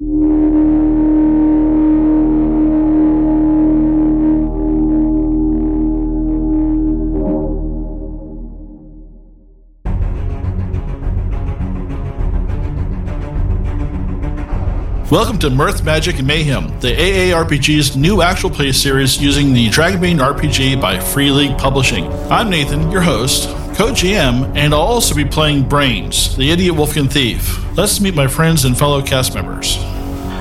Welcome to Mirth, Magic, and Mayhem, the AARPG's new actual play series using the Dragonbane RPG by Free League Publishing. I'm Nathan, your host, co-GM, and I'll also be playing Brains, the idiot Wolfkin thief. Let's meet my friends and fellow cast members.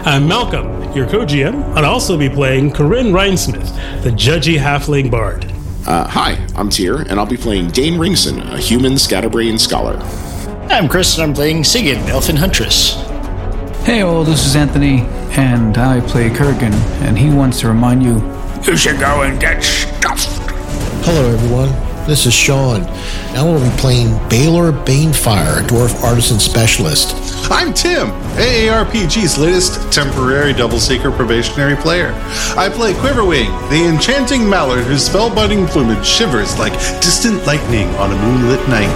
I'm Malcolm, your co-GM. I'll also be playing Corinne Rhinesmith, the judgy halfling bard. Uh, hi, I'm Tyr, and I'll be playing Dane Ringson, a human scatterbrain scholar. I'm Chris, and I'm playing Sigrid, Elfin Huntress. Hey all, this is Anthony, and I play Korgan, and he wants to remind you You should go and get stuffed. Hello, everyone. This is Sean. and I will be playing Balor Banefire, dwarf artisan specialist. I'm Tim, AARPG's latest temporary double seeker probationary player. I play Quiverwing, the enchanting mallard whose spellbinding plumage shivers like distant lightning on a moonlit night.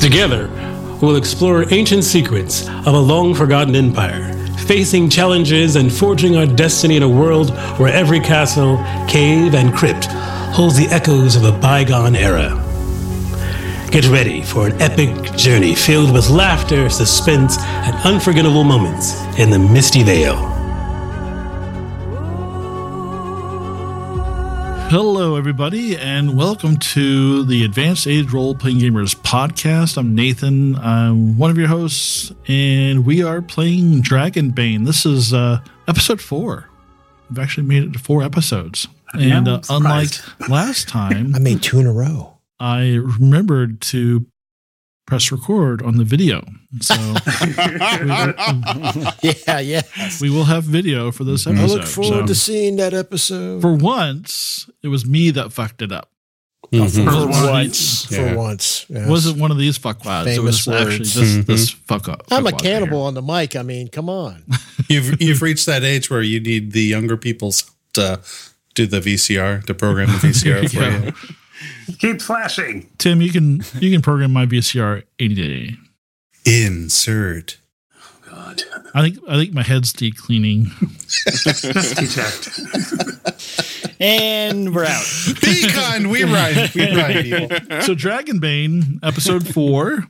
Together, we'll explore ancient secrets of a long forgotten empire, facing challenges and forging our destiny in a world where every castle, cave, and crypt holds the echoes of a bygone era. Get ready for an epic journey filled with laughter, suspense, and unforgettable moments in the Misty Vale. Hello, everybody, and welcome to the Advanced Age Role Playing Gamers podcast. I'm Nathan. I'm one of your hosts, and we are playing Dragonbane. This is uh, episode four. We've actually made it to four episodes. And uh, unlike last time, I made two in a row. I remembered to press record on the video. So Yeah, yeah. we will have video for this episode. I look forward So to seeing that episode. for once, it was me that fucked it up. Mm-hmm. for For once. For Yeah. once. yes. It wasn't one of these fuckwads. It Famous was actually words. this, this mm-hmm. fuck up. I'm a fuckwad cannibal on the mic. I mean, come on. You've you've reached that age where you need the younger people's to do the VCR to program the VCR for Yeah. you. Keep flashing. Tim, you can you can program my VCR any day. Insert. Oh God. I think I think my head's deep cleaning. Detect. And we're out. Be kind. We ride. We ride people. so Dragonbane, episode four.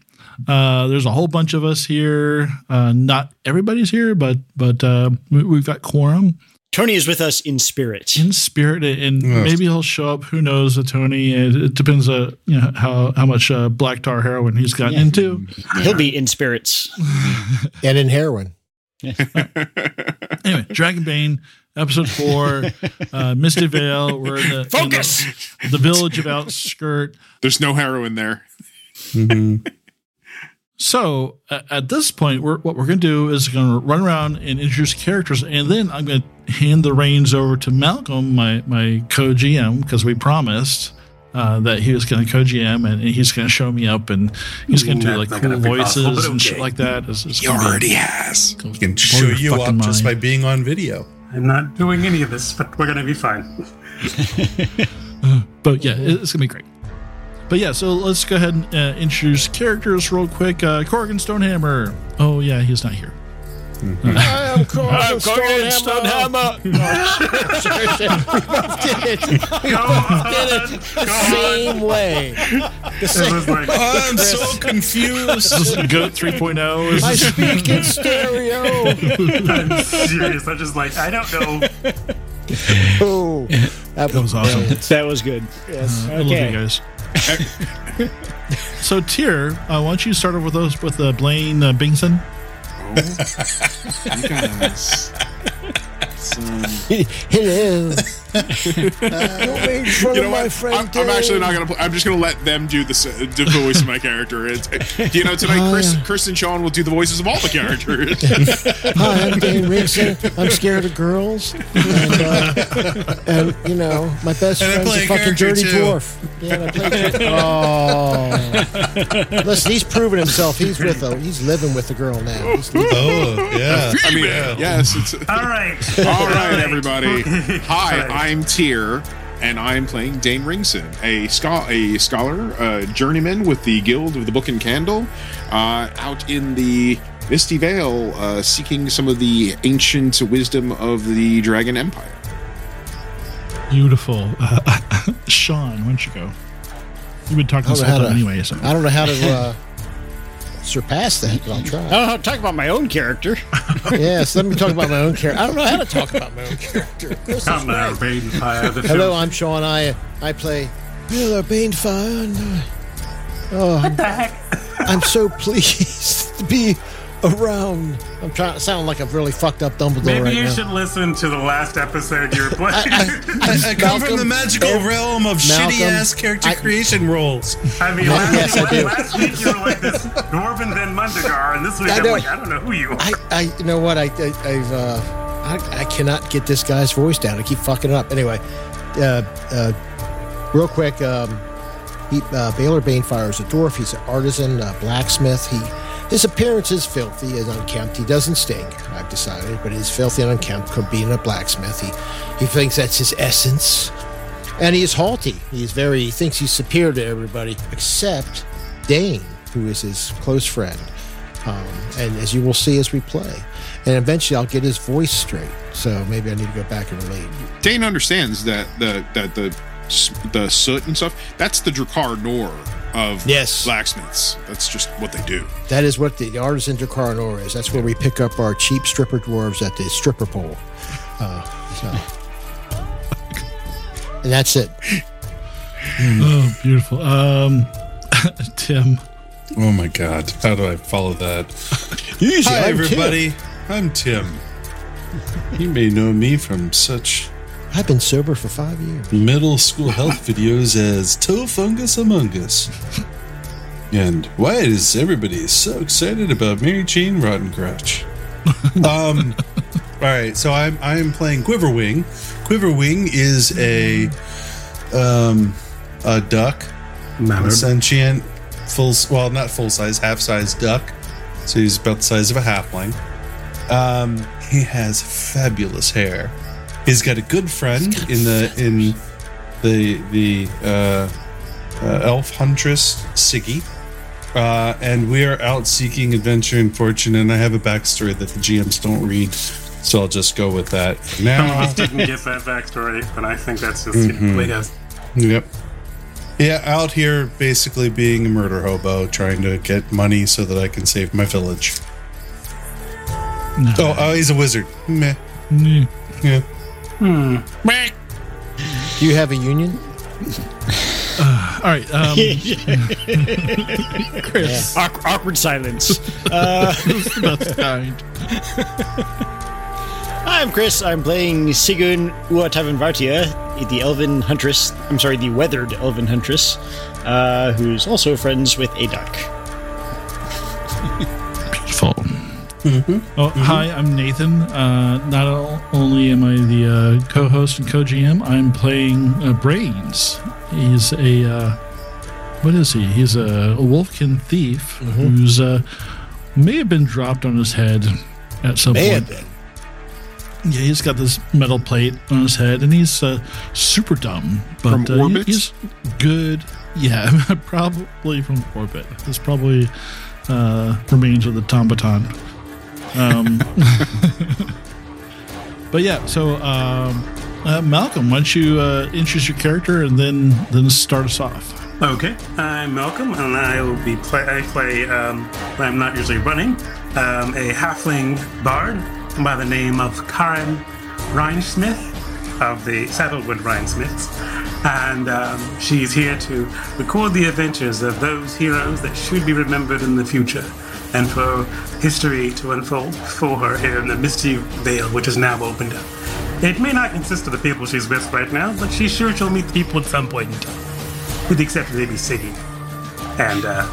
Uh, there's a whole bunch of us here. Uh, not everybody's here, but but uh, we, we've got quorum Tony is with us in spirit. in spirit, and Yes. maybe he'll show up. Who knows, uh, Tony? It, it depends, uh, you know, how how much uh, black tar heroin he's gotten Yeah. into. He'll be in spirits. And in heroin. Anyway, Dragonbane, episode four, uh, Misty Vale. We're in the Focus! in the, the village of Outskirt. There's no heroin there. So uh, at this point, we're, what we're going to do is going to run around and introduce characters, and then I'm going to hand the reins over to Malcolm, my my co GM, because we promised. Uh, that he was going to co-GM and he's going to show me up and he's going to do like cool voices possible, but and shit like that. It's, it's He gonna be- already has. Go He can show you up fucking just by being on video. I'm not doing any of this, but we're going to be fine. But yeah, it's gonna be great. But yeah, so let's go ahead and uh, introduce characters real quick. Uh, Korgan Stonehammer. Oh yeah, he's not here. I am Korgan Korgan Stonehammer. did it. We did it the same way. The same. was like, I'm so confused. This is Goat 3.0. Is I speak in stereo. I'm serious. I'm just like, I don't know. Oh, that, That was awesome. That was good. Yes. I love you guys. so, Tyr, uh, why don't you start off with us with uh, Blaine uh, Bingson? You guys. It is. Don't make fun You of know my what? friend. I'm, I'm actually not gonna. Play, I'm just gonna let them do the, s- the voice of my character. It's, you know, tonight Chris, Chris and Sean will do the voices of all the characters. Hi, I'm Dane Ringson. I'm scared of girls, and, uh, and you know, my best And friend's a a fucking dirty too. dwarf. Yeah, and I play. Oh, listen, he's proven himself. He's with a. He's living with the girl now. He's Oh, yeah. I mean, yes. It's, All right. All right, everybody. Hi, Right. I'm Tyr, and I'm playing Dane Ringson, a scho- a scholar, a journeyman with the Guild of the Book and Candle, uh, out in the Misty Vale, uh, seeking some of the ancient wisdom of the Dragon Empire. Beautiful. Uh, Sean, why don't you go? You've been talking I this whole time to- anyway. So. I don't know how to uh, surpass that, but I'll try. I don't know how to talk about my own character. yes, let me talk about my own character. I don't know how to talk about my own character. This is Come now, great. Banefire. The Hello, I'm Sean. I I play Miller Banefire. And, uh, oh, what the heck? I'm so pleased to be around. I'm trying to sound like a really fucked up Dumbledore Maybe right you now. should listen to the last episode you're playing. I, I come from the magical ev- realm of shitty ass character I- creation roles. I mean, last, yes, week, do. last week you were like this Dwarven then Mundagar, and this week I I'm like, I don't know who you are. I, I, you know what? I, I I've, uh, I, I cannot get this guy's voice down. I keep fucking it up. Anyway, uh, uh, real quick, um, he, uh, Balor Banefire is a dwarf. He's an artisan, uh, blacksmith. He, his appearance is filthy, and unkempt. He doesn't stink. I've decided, but he's filthy and unkempt. from being a blacksmith, he, he thinks that's his essence, and he is haughty. He's very. He thinks he's superior to everybody except Dane, who is his close friend. Um, and as you will see as we play, and eventually I'll get his voice straight. So maybe I need to go back and relate. Dane understands that the that the the soot and stuff that's the Drakkar Noir of Yes. blacksmiths. That's just what they do. That is what the artisan de Drakkar Noir is. That's where we pick up our cheap stripper dwarves at the stripper pole. Uh, so. And that's it. Oh, beautiful. Um, Tim. Oh my god, how do I follow that? Easy, Hi I'm Tim. everybody, I'm Tim. You may know me from such I've been sober for five years. middle school health videos as Toe Fungus Among Us. And why is everybody so excited about Mary Jane Rottencrotch? um, all right, so I'm I'm playing Quiverwing. Quiverwing is a um a duck, a sentient, full well not full size, half size duck. So he's about the size of a halfling. Um, he has fabulous hair. He's got a good friend in the in the the uh, uh, elf huntress Siggy, uh, and we are out seeking adventure and fortune. And I have a backstory that the GMs don't read, so I'll just go with that for Some of now. us didn't get that backstory, but I think that's just Mhm. you know, way does. Yep. Yeah, out here basically being a murder hobo, trying to get money so that I can save my village. Oh, oh, he's a wizard. Meh. Yeah. Hmm. Do you have a union? All right. Um, Chris. Awk- awkward silence. Uh, That's kind. Hi, I'm Chris. I'm playing Sigyn Uatavanvartia, the elven huntress. I'm sorry, the weathered elven huntress, uh, who's also friends with a duck. Beautiful. Oh, hi, I'm Nathan. Uh, not only am I the uh, co-host and co-GM, I'm playing uh, Brains. He's a uh, what is he? He's a, a Wolfkin thief who's uh, may have been dropped on his head at some May point. Yeah, he's got this metal plate on his head, and he's uh, super dumb. But From uh, Orbit? he's good. Yeah, probably from orbit. It's probably uh, remains of the Tombaton. Um, but yeah, so um, uh, Malcolm, why don't you uh, introduce your character and then then start us off? Okay, I'm Malcolm, and I will be play. I play. Um, I'm not usually running um, a halfling bard by the name of Karyn Rhinesmith of the Saddlewood Rhinesmiths, and um, she's here to record the adventures of those heroes that should be remembered in the future, and for history to unfold for her here in the Misty Vale which is now opened up. It may not consist of the people she's with right now, but she's sure she'll meet the people at some point in time with the exception of maybe Siggy. And, uh,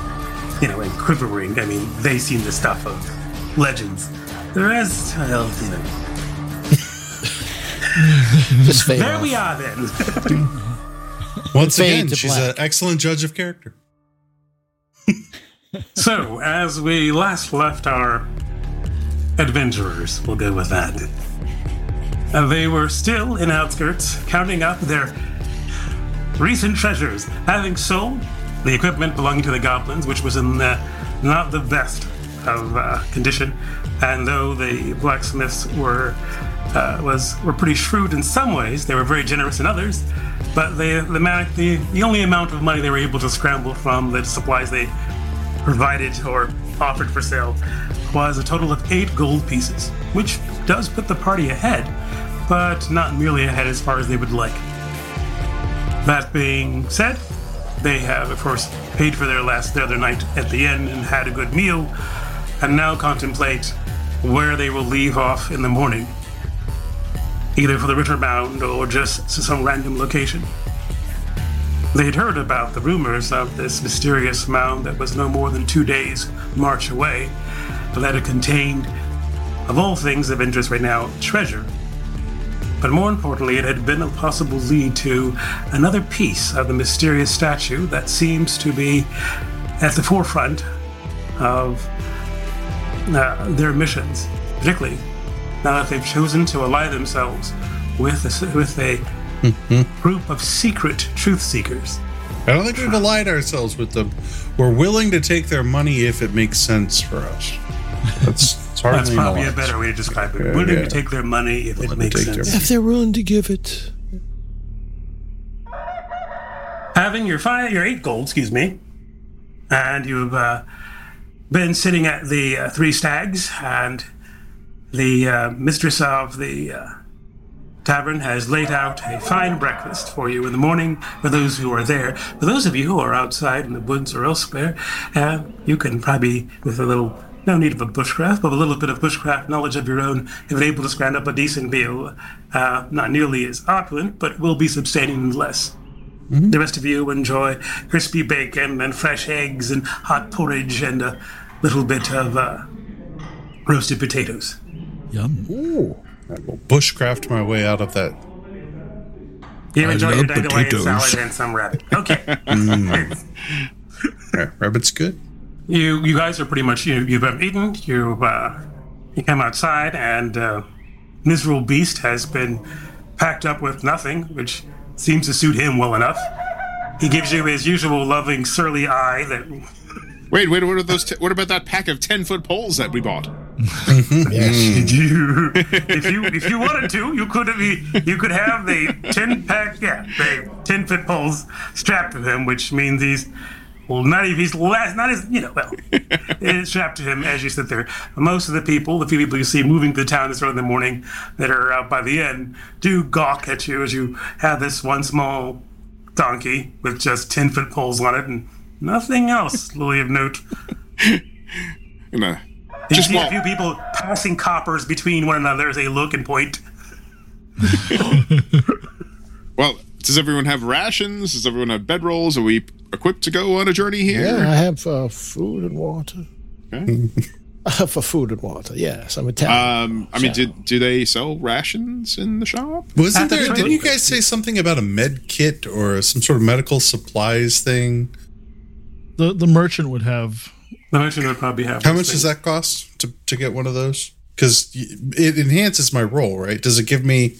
you know, and Quiverwing, I mean, they seen the stuff of legends. The rest, well, you know. Just fade There off. we are then. Once Fade again, she's an excellent judge of character. So, as we last left our adventurers, we'll go with that. Uh, they were still in outskirts, counting up their recent treasures, having sold the equipment belonging to the goblins, which was in the, not the best of uh, condition, and though the blacksmiths were uh, was were pretty shrewd in some ways, they were very generous in others. But the the, the the only amount of money they were able to scramble from the supplies they provided or offered for sale was a total of eight gold pieces, which does put the party ahead, but not merely ahead as far as they would like. That being said, they have, of course, paid for their last the other night at the inn and had a good meal, and now contemplate where they will leave off in the morning, either for the Riddermound or just to some random location. They had heard about the rumors of this mysterious mound that was no more than two days' march away, but that it contained, of all things of interest right now, treasure. But more importantly, it had been a possible lead to another piece of the mysterious statue that seems to be at the forefront of uh, their missions, particularly now that they've chosen to ally themselves with a, with a group of secret truth seekers. I don't think we've allied ourselves with them. We're willing to take their money if it makes sense for us. That's, it's hardly That's an probably a better way to describe it. Yeah, Willing yeah. to take their money if it Willing to makes sense. If they're willing to give it. having your five, your eight gold, excuse me, and you've uh, been sitting at the uh, Three Stags, and the uh, mistress of the uh, tavern has laid out a fine breakfast for you in the morning for those who are there. For those of you who are outside in the woods or elsewhere, uh, you can probably, with a little no need of a bushcraft, but a little bit of bushcraft knowledge of your own, have been able to scrounge up a decent meal. Uh, not nearly as opulent, but will be sustaining nonetheless. The rest of you enjoy crispy bacon and fresh eggs and hot porridge and a little bit of uh, roasted potatoes. Yum. I will bushcraft my way out of that. You I enjoy love your dandelion potatoes. salad and some rabbit. Okay. Yeah, rabbit's good. you you guys are pretty much you you've been eaten. You uh, you come outside and uh, miserable beast has been packed up with nothing, which seems to suit him well enough. He gives you his usual loving surly eye that Wait, wait, what are those? T- what about that pack of ten foot poles that we bought? you, mm. if you if you wanted to, you could have you could have the ten pack yeah the ten foot poles strapped to him, which means he's well not even he's last not as you know well it's strapped to him as you sit there. Most of the people, the few people you see moving to the town this early in the morning that are out by the inn, do gawk at you as you have this one small donkey with just ten foot poles on it and nothing else really of note. Gonna You just see a few people passing coppers between one another as they look and point. well. Does everyone have rations? Does everyone have bedrolls? Are we equipped to go on a journey here? Yeah, I have uh, food and water. Okay. For food and water, yes. I'm Italian. Um, I mean, did do they sell rations in the shop? Wasn't there? Absolutely. Didn't you guys say something about a med kit or some sort of medical supplies thing? The the merchant would have The merchant would probably have. How those much does that cost to, to get one of those? Because it enhances my roll, right? Does it give me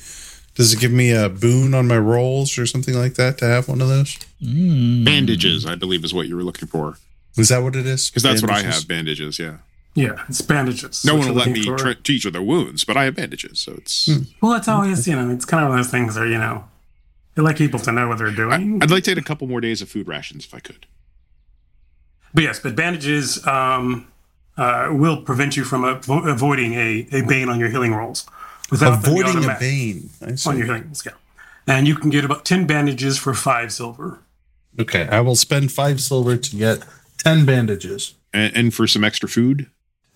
does it give me a boon on my rolls or something like that to have one of those? Hmm. Bandages, I believe, is what you were looking for. Is that what it is? Because that's what I have. Bandages. Yeah. Yeah, it's bandages. No one will let me looking for. tra- teach with their wounds, but I have bandages, so it's. Hmm. Well, it's always you know, it's kind of one of those things where you know, you like people to know what they're doing. I'd like to get a couple more days of food rations if I could. But yes, but bandages um, uh, will prevent you from avo- avoiding a, a bane on your healing rolls. Without Avoiding a bane. I on your healing rolls, yeah. And you can get about ten bandages for five silver. Okay, I will spend five silver to get ten bandages. And, and for some extra food.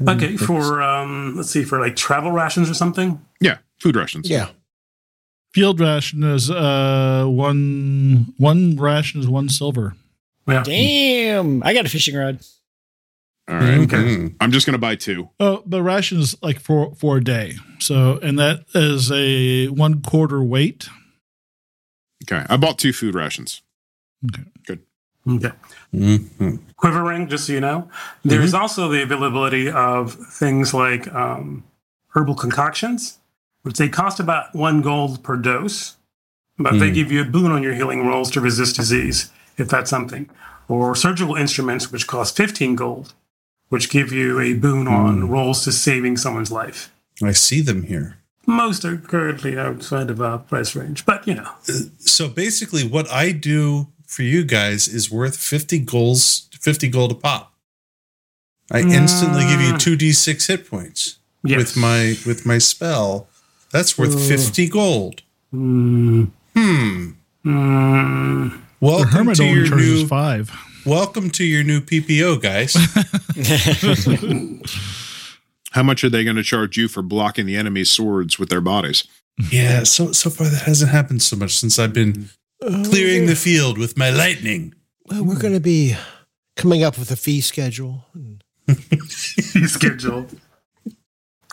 Okay, for um, let's see, for like travel rations or something. Yeah, food rations. yeah. field ration is uh one one ration is one silver. Yeah. Damn, I got a fishing rod. All right. Mhm. I'm just going to buy two. Oh, the ration is like for for a day. So and that is a one quarter weight. Okay. I bought two food rations. Okay. Good. Okay. Mhm. Quiverwing, just so you know. There's also the availability of things like um, herbal concoctions, which they cost about one gold per dose, but they give you a boon on your healing rolls to resist disease, if that's something. Or surgical instruments, which cost 15 gold, which give you a boon on rolls to saving someone's life. I see them here. Most are currently outside of our price range, but you know. So basically, what I do for you guys is worth 50 goals, 50 gold a pop. I instantly give you 2d6 hit points Yes. with my with my spell. That's worth 50 gold. Mm, Hmm. mm, Welcome hermit to your new five. welcome to your new PPO, guys. How much are they going to charge you for blocking the enemy's swords with their bodies? yeah, so so far that hasn't happened so much since I've been uh, clearing the field with my lightning. Well, we're going to be coming up with a fee schedule. Fee schedule.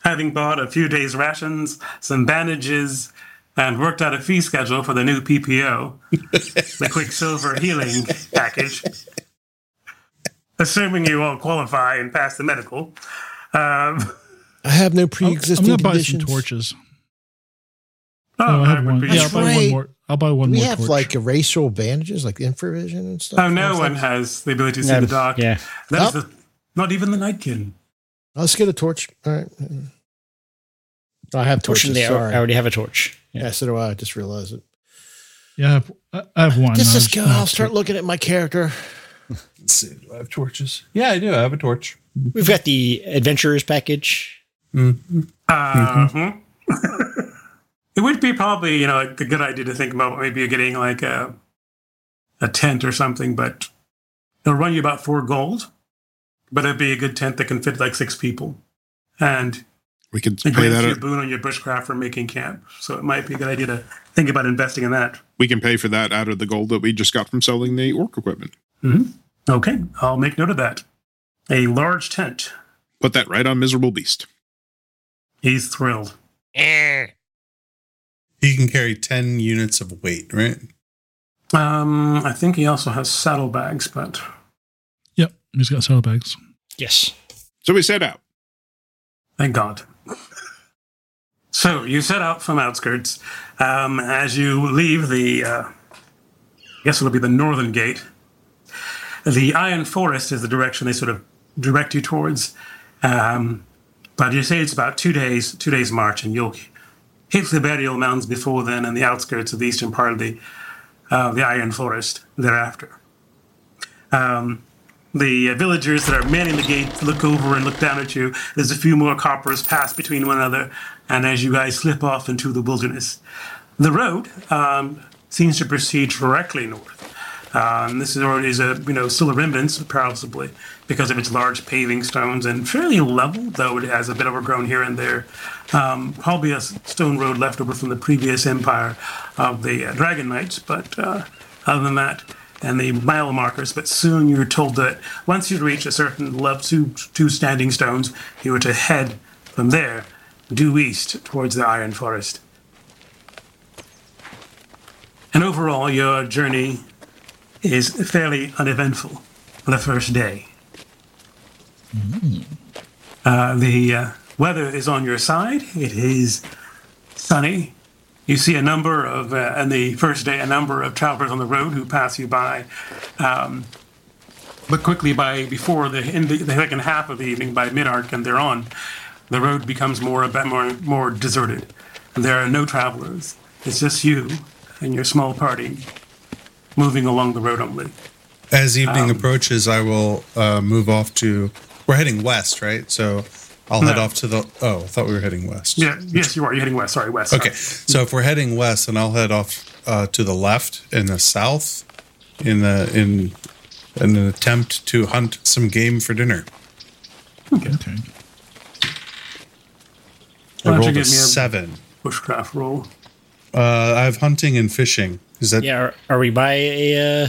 Having bought a few days' rations, some bandages, and worked out a fee schedule for the new PPO, the Quicksilver Healing Package. Assuming you all qualify and pass the medical. Um, I have no I'm pre-existing going to buy some conditions. torches. oh, Oh, I I have one. be- Yeah, I'll buy right. one more. I'll buy one we more have torch. like erasable bandages, like infravision and stuff. Oh, no one has the ability to see No, the dark. yeah. That is the, not even the Nightkin. Let's get a torch. All right. I have torches. Fortunately, I Sorry. I already have a torch. yeah, so do I. I just realized it. Yeah, I have, I- I have one. Just I let's was- go. I have I'll start two. looking at my character. Let's see, do I have torches? Yeah, I do. I have a torch. We've got the adventurers package. Mm-hmm. Uh, hmm. it would be probably, you know, like a good idea to think about maybe getting like a, a tent or something, but it'll run you about four gold. But it'd be a good tent that can fit like six people. And We could it pay grants that. you a boon on your bushcraft for making camp. So it might be a good idea to think about investing in that. We can pay for that out of the gold that we just got from selling the orc equipment. Okay, I'll make note of that. A large tent. Put that right on miserable beast. He's thrilled. He can carry 10 units of weight, right? Um, I think he also has saddlebags, but Yep, he's got saddlebags. Yes. So we set out. Thank God. So you set out from outskirts. Um, as you leave the, uh, I guess it'll be the northern gate. The Iron Forest is the direction they sort of direct you towards. Um, but you say it's about two days, two days march, and you'll hit the burial mounds before then, and the outskirts of the eastern part of the uh, the Iron Forest thereafter. Um, the uh, villagers that are manning the gate look over and look down at you. There's a few more coppers pass between one another, and as you guys slip off into the wilderness, the road um, seems to proceed directly north. Um, this is already is a you know still a remnants, possibly because of its large paving stones and fairly level, though it has a bit overgrown here and there. Um, probably a stone road left over from the previous empire of the uh, Dragon Knights, but uh, other than that, and the mile markers. But soon you're told that once you reach a certain level, two, two standing stones, you are to head from there due east towards the Iron Forest. And overall, your journey is fairly uneventful on the first day. Uh, the uh, weather is on your side. It is sunny. You see a number of, uh, on the first day, a number of travelers on the road who pass you by. Um, but quickly, by before the in the, the second half of the evening, by mid-arc and they're on, the road becomes more a bit more more deserted. And there are no travelers. It's just you and your small party moving along the road only. As evening Um, approaches, I will uh, move off to. We're heading west, right? So I'll head off to the. Oh, I thought we were heading west. Yeah, yes, you are. You're heading west. Sorry, west. Okay, so if we're heading west, then I'll head off uh, to the left in the south, in the in, in an attempt to hunt some game for dinner. Okay. Okay. Why I don't rolled a me a- seven. Bushcraft roll. Uh, I have hunting and fishing. Is that Yeah. Are, are we by a, uh,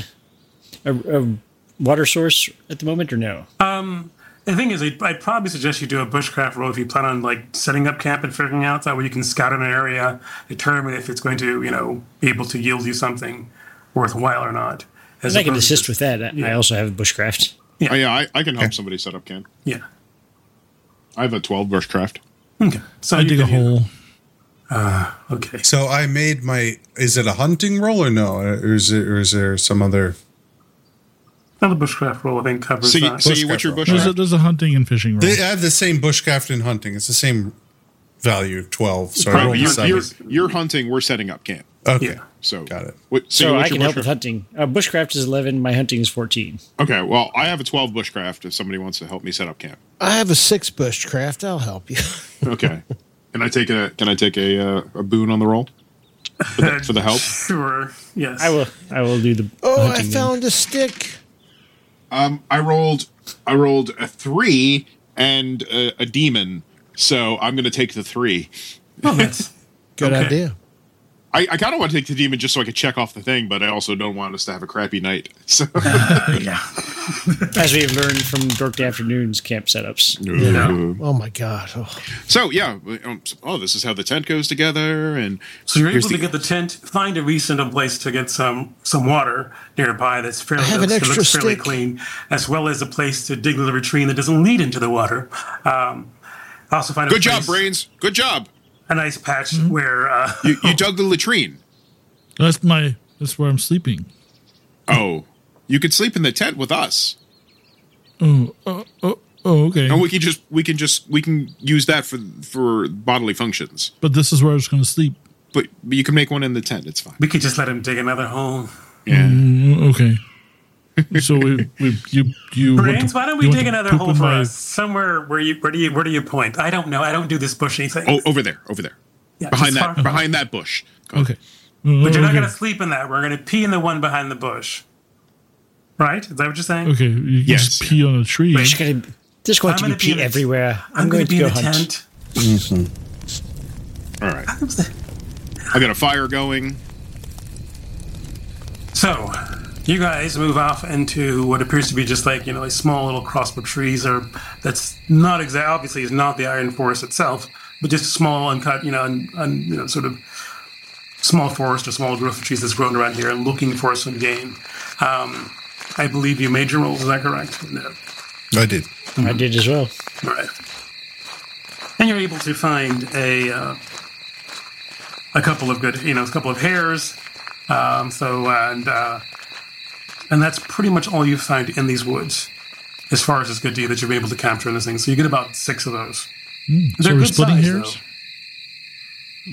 a a water source at the moment or no? Um, the thing is, I'd, I'd probably suggest you do a bushcraft roll if you plan on like setting up camp and figuring out that way you can scout an area, determine if it's going to, you know, be able to yield you something worthwhile or not. As I can opposed to assist with that. I- I also have bushcraft. Yeah. Oh, yeah, I, I can help somebody set up camp. Yeah. I have a 12 bushcraft. Okay. So I dig a can- hole. Uh, okay. so? I made my. Is it a hunting roll or no? Or is it or is there some other? Another bushcraft roll, I think, covers So, you, that. so you, what's your There's a, bushcraft? there's a hunting and fishing roll. They have the same bushcraft and hunting. It's the same value, twelve. So Right, rolled but a you're, you're, you're hunting. We're setting up camp. Okay, Yeah. So got it. What, so So I your can help with hunting. Uh, bushcraft is 11. My hunting is 14. Okay, well, I have a 12 bushcraft if somebody wants to help me set up camp. I have a six bushcraft. I'll help you. Okay. can I take a Can I take a uh, a boon on the roll for the, for the help? Sure. Yes. I will. I will do the. Oh, I hunting then. found a stick. Um, I rolled I rolled a three and a, a demon, so I'm going to take the three. Oh, that's Good Okay. idea. I, I kind of want to take the demon just so I can check off the thing, but I also don't want us to have a crappy night. So yeah. As we've learned from Dork Day Afternoon's camp setups. Oh my god. Oh. So yeah, um, oh, this is how the tent goes together, and So you're here's able to get the tent, find a reasonable place to get some some water nearby that's fairly I looks, extra looks fairly stick. clean, as well as a place to dig the latrine that doesn't lead into the water. Um, also find a Good job, brains. Good job. A nice patch Mm-hmm. where uh, You, you dug the latrine. That's my. That's where I'm sleeping. Oh, you could sleep in the tent with us, Oh, oh, oh, oh, okay. and we can just we can just we can use that for for bodily functions. But this is where I was going to sleep. But, but you can make one in the tent. It's fine. we could just let him dig another hole. Yeah. Mm, okay. So we, we you you. Brains, to- why don't we dig another hole for my- us somewhere where you where do you where do you point? I don't know. I don't do this bushy thing. Oh, over there, over there, Yeah, behind that far- behind that bush. Okay. Mm, but you're not okay. going to sleep in that. We're going to pee in the one behind the bush. Right? Is that what you're saying? Okay, you you Yes. just pee on a tree. There's going to. There's going I'm to be gonna be pee everywhere. I'm, I'm, going going to to be go in the hunt. tent. Mm-hmm. All right, I got a fire going. So, you guys move off into what appears to be just like, you know, a small little crossbow trees, or that's not exactly, obviously, is not the Iron Forest itself, but just a small, uncut, you know, un, un, you know, sort of small forest or small growth of trees that's grown around here and looking for some game. Um, I believe you made your rolls, is that correct? No. I did. I did as well. Right. And you're able to find a uh, a couple of good, you know, a couple of hares. Um, so and uh, and that's pretty much all you find in these woods, as far as it's good to you that you've been able to capture in this thing. So you get about six of those. so They're we're good splitting size, hares.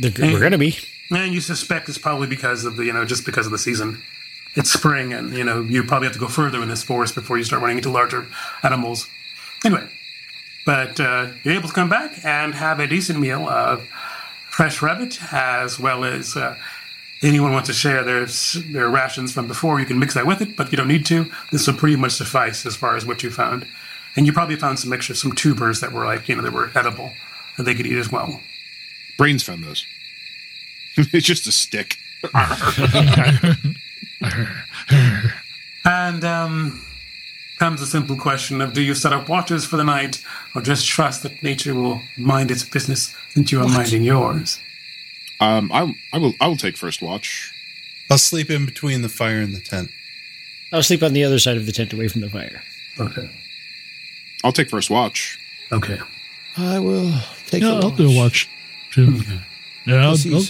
They're, We're going to be. And you suspect it's probably because of the, you know, just because of the season. It's spring, and you know you probably have to go further in this forest before you start running into larger animals. Anyway, but uh, you're able to come back and have a decent meal of fresh rabbit, as well as uh, anyone wants to share their their rations from before. You can mix that with it, but you don't need to. This will pretty much suffice as far as what you found. And you probably found some extra some tubers that were like you know they were edible that they could eat as well. Brains found those. it's just a stick. And um, comes a simple question of do you set up watches for the night or just trust that nature will mind its business since you are minding yours? Um, I I will I will take first watch. I'll sleep in between the fire and the tent. I'll sleep on the other side of the tent away from the fire. Okay. I'll take first watch. Okay. I will take Yeah, a I'll do a watch too. Yeah, I'll, I'll,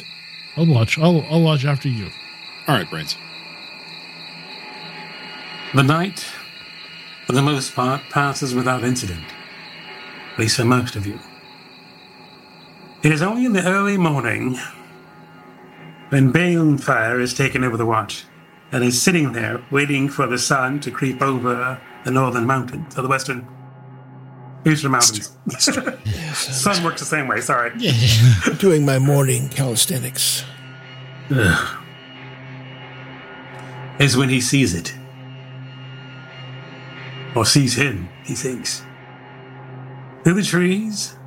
I'll watch. I'll I'll watch after you. All right, brains. The night, for the most part, passes without incident, at least for most of you. It is only in the early morning when Balefire has taken over the watch and is sitting there waiting for the sun to creep over the northern mountains, or the western, eastern mountains. sun works the same way, sorry. doing my morning calisthenics. is when he sees it. Or sees him, he thinks. Through the trees,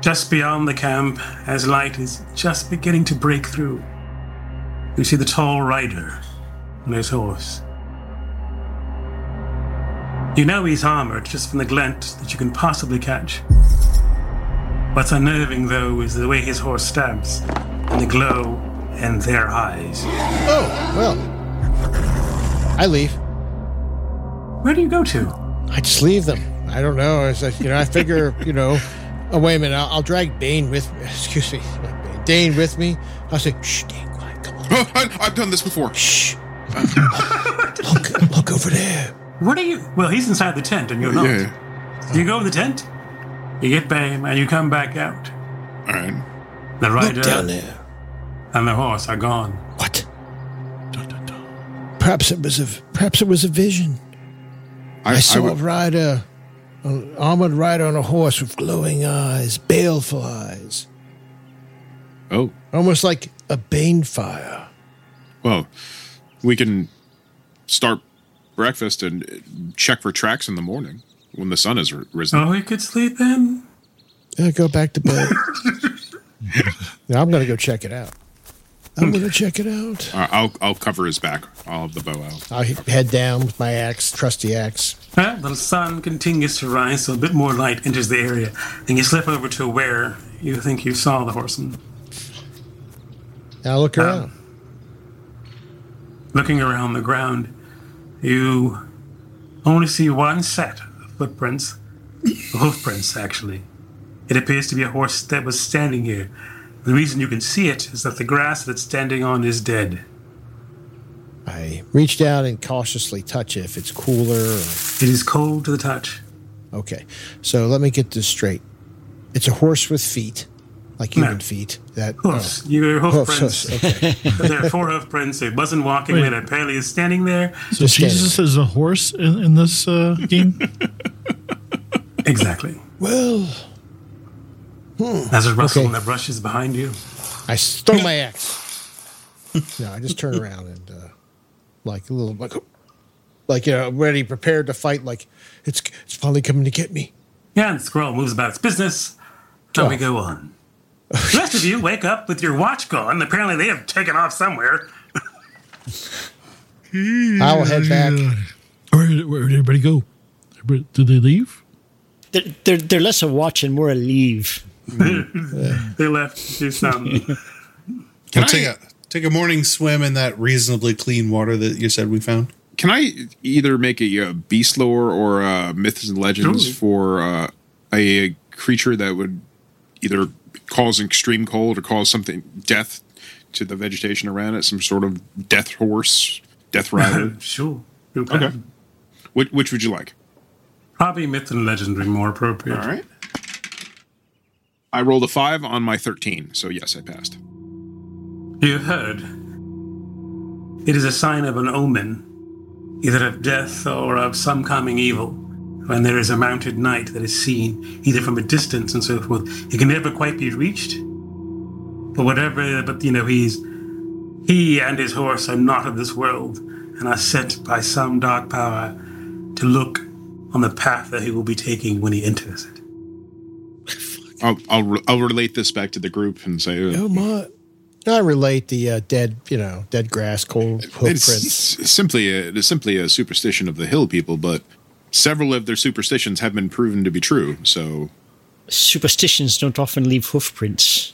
just beyond the camp, as light is just beginning to break through, you see the tall rider on his horse. You know he's armored just from the glint that you can possibly catch. What's unnerving, though, is the way his horse stabs and the glow in their eyes. Oh, well. I leave. Where do you go to? I just leave them. I don't know. Like, you know, I figure, you know, oh, wait a minute. I'll, I'll drag Bane with me. Excuse me. Bane, Dane with me. I'll say, shh, Dane, quiet. Come on. Oh, I, I've done this before. Shh. look, look over there. What are you? Well, he's inside the tent, and you're not. Yeah. You go in the tent, you get Bane, and you come back out. All right. The rider Look down there. and the horse are gone. What? Perhaps it was a perhaps it was a vision. I, saw would- a rider, an armored rider on a horse with glowing eyes, baleful eyes, oh, almost like a bane fire. well, we can start breakfast and check for tracks in the morning when the sun has r- risen. Oh, we could sleep in. Yeah, go back to bed. yeah, I'm gonna go check it out. I'm gonna check it out. Uh, I'll I'll cover his back. I'll have the bow out. I head down with my axe, trusty axe. Well, the sun continues to rise, so a bit more light enters the area, and you slip over to where you think you saw the horseman. Now look around. Looking around the ground, you only see one set of footprints, hoof prints, actually. It appears to be a horse that was standing here. The reason you can see it is that the grass that it's standing on is dead. I reach down and cautiously touch it if it's cooler. Or, It is cold to the touch. okay, so let me get this straight. It's a horse with feet, like human No. feet. That Hoofs. oh. Your hoof Hoofs, prints. hoofs, okay. there are four hoof prints. It wasn't walking, Wait. but apparently is standing there. So Just standing. Jesus is a horse in, in this uh, game. Exactly. Well, As a rustle Okay. and the brush behind you. I throw my axe. no, I just turn around and uh, like a little like like you know ready, prepared to fight. Like it's it's finally coming to get me. Yeah, and the squirrel moves about its business. And we Oh. go on. The rest of you wake up with your watch gone. Apparently, they have taken off somewhere. I will head back. Where, where did everybody go? Everybody- Did they leave? They're, they're, they're less a watch and more a leave. They left to do something. Can I'll take I- a take a morning swim in that reasonably clean water that you said we found. Can I either make a, uh beast lore or uh, myths and legends Ooh. for uh, a creature that would either cause extreme cold or cause something death to the vegetation around it? Some sort of death horse, death rider. sure. Okay. which, which would you like? Probably myth and legend would be more appropriate. All right. I rolled a five on my thirteen, so yes, I passed. You have heard. It is a sign of an omen, either of death or of some coming evil. When there is a mounted knight that is seen, either from a distance and so forth, it can never quite be reached. But whatever, but you know, he's he and his horse are not of this world, and are sent by some dark power to look on the path that he will be taking when he enters it. I'll I'll, I'll relate this back to the group and say uh, Oh my! I relate the uh, dead, you know, dead grass, cold hoof it's simply a, it's simply a superstition of the hill people, but several of their superstitions have been proven to be true. So Superstitions don't often leave hoof prints.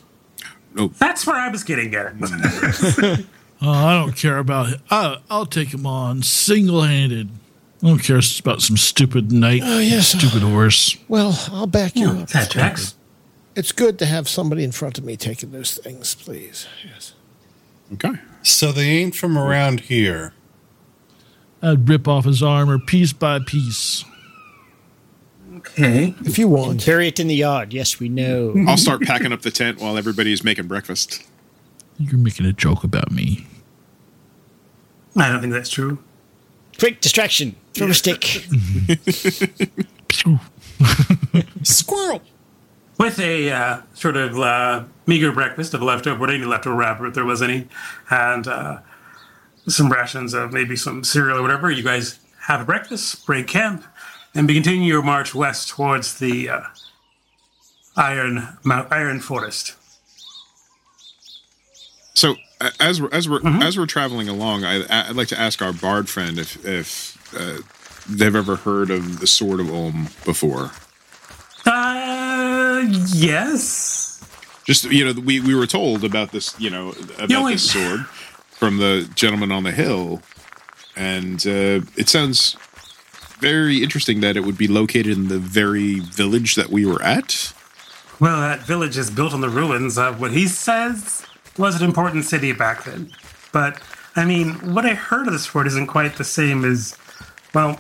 That's where I was getting at. Oh, I don't care about it. I, I'll take him on single handed. I don't care about some stupid knight, Oh, yes. stupid horse. Well, I'll back you up. that tracks. It's good to have somebody in front of me taking those things, please. Yes. okay, So they ain't from around here. I'd rip off his armor piece by piece. Okay. If you want. Bury it in the yard. Yes, we know. I'll start packing up the tent while everybody's making breakfast. You're making a joke about me. I don't think that's true. Quick distraction. Throw a stick. Pew. Squirrel. With a uh, sort of uh, meager breakfast of leftover, any leftover wrapper if there was any, and uh, some rations of maybe some cereal or whatever, you guys have a breakfast, break camp, and continue your march west towards the uh, Iron Mount, Iron Forest. So as we're as we're as we're traveling along, I, I'd like to ask our bard friend if if uh, they've ever heard of the Sword of Olm before. Uh, yes. Just you know, we we were told about this, you know, about Yeah, wait. this sword from the gentleman on the hill, and uh, it sounds very interesting that it would be located in the very village that we were at. Well, that village is built on the ruins of what he says was an important city back then. But I mean, what I heard of this sword isn't quite the same as, well,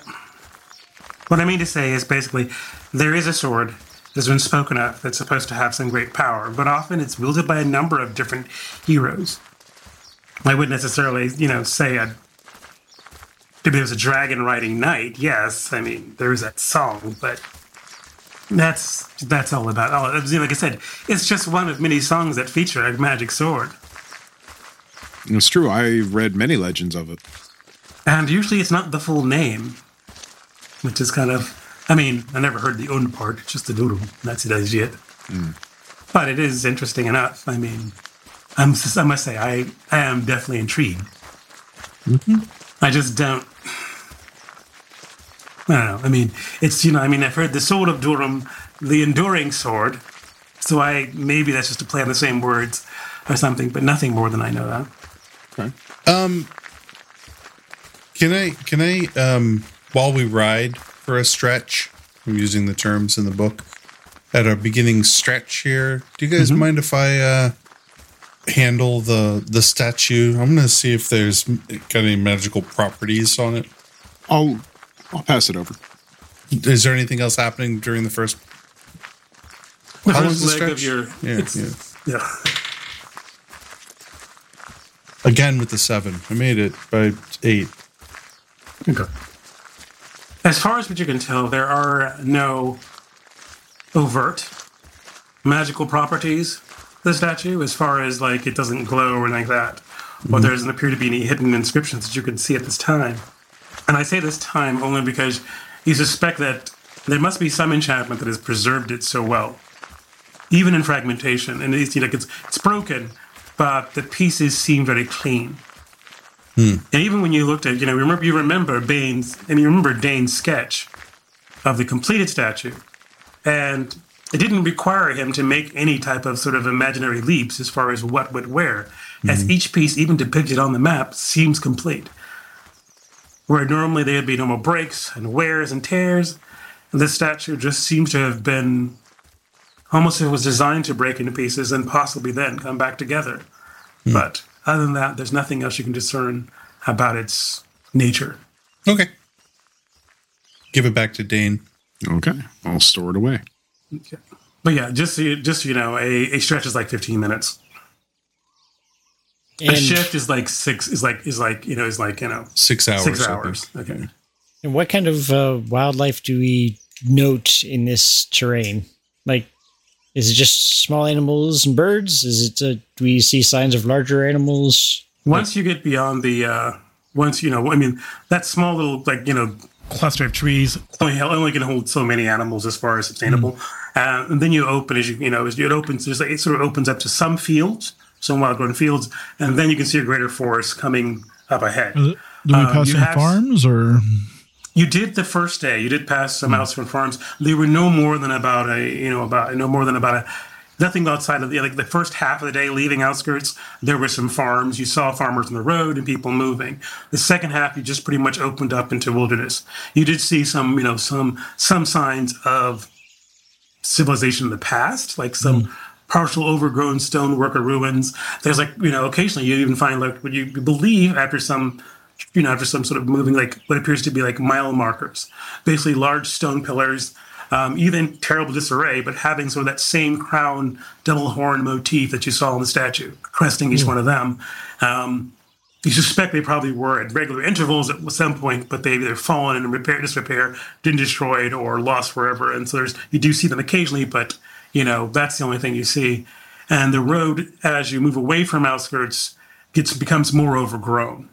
what I mean to say is basically there is a sword that's been spoken of that's supposed to have some great power, but often it's wielded by a number of different heroes. I wouldn't necessarily, you know, say a if there was a dragon riding knight. Yes, I mean there is that song, but that's that's all about. Oh, like I said, it's just one of many songs that feature a magic sword. It's true. I read many legends of it. And usually it's not the full name, which is kind of. I mean, I never heard the un part, just the doodle. That's it as yet. But it is interesting enough. I mean, I'm, I must say, I, I am definitely intrigued. I just don't. I don't know. I mean, it's, you know, I mean, I've heard the sword of Durham, the enduring sword. So I, maybe that's just a play on the same words or something, but nothing more than I know that. Okay. Um, can I can I um while we ride for a stretch? I'm using the terms in the book at our beginning stretch here. Do you guys mind if I uh handle the the statue? I'm going to see if there's got any magical properties on it. I'll I'll pass it over. Is there anything else happening during the first? The How first long's the leg of stretch? your. Yeah, it's- yeah. yeah. Again with the seven. I made it by eight. Okay. As far as what you can tell, there are no overt magical properties the statue, as far as like it doesn't glow or anything like that, or mm-hmm. there doesn't appear to be any hidden inscriptions that you can see at this time. And I say this time only because you suspect that there must be some enchantment that has preserved it so well, even in fragmentation. And it's, you know, it's, it's broken, but the pieces seem very clean. Hmm. And even when you looked at, you know, remember you remember Bain's and you remember Dane's sketch of the completed statue, and it didn't require him to make any type of sort of imaginary leaps as far as what would where, as hmm. each piece, even depicted on the map, seems complete. Where normally there'd be normal breaks and wears and tears, and this statue just seems to have been almost it was designed to break into pieces and possibly then come back together. Hmm. But other than that, there's nothing else you can discern about its nature. Okay. Give it back to Dane. Okay, I'll store it away. Okay. But yeah, just so you, just so you know, a, a stretch is like 15 minutes. a shift is like six is like is like you know is like you know Six hours. six hours. Okay. and what kind of uh, wildlife do we note in this terrain? Like, is it just small animals and birds? Is it? Uh, do we see signs of larger animals? Once you get beyond the uh once you know, I mean, that small little like you know cluster of trees only only can hold so many animals as far as sustainable. Uh, and then you open as you you know as it opens, there's like, it sort of opens up to some fields, some wild grown fields, and then you can see a greater forest coming up ahead. Do we Um, pass you some farms or? You did the first day. You did pass some outskirts farms. They were no more than about a, you know, about no more than about a, nothing outside of the like the first half of the day leaving outskirts. There were some farms. You saw farmers on the road and people moving. The second half, you just pretty much opened up into wilderness. You did see some, you know, some some signs of civilization in the past, like some hmm. partial overgrown stonework or ruins. There's like, you know, occasionally you even find like what you believe after some, you know, after some sort of moving, like what appears to be like mile markers, basically large stone pillars, um, even terrible disarray, but having sort of that same crown double horn motif that you saw in the statue, cresting each one of them. Um, you suspect they probably were at regular intervals at some point, but they've either fallen and repair, disrepair, been destroyed, or lost forever. And so there's you do see them occasionally, but you know that's the only thing you see. And the road, as you move away from outskirts, gets becomes more overgrown.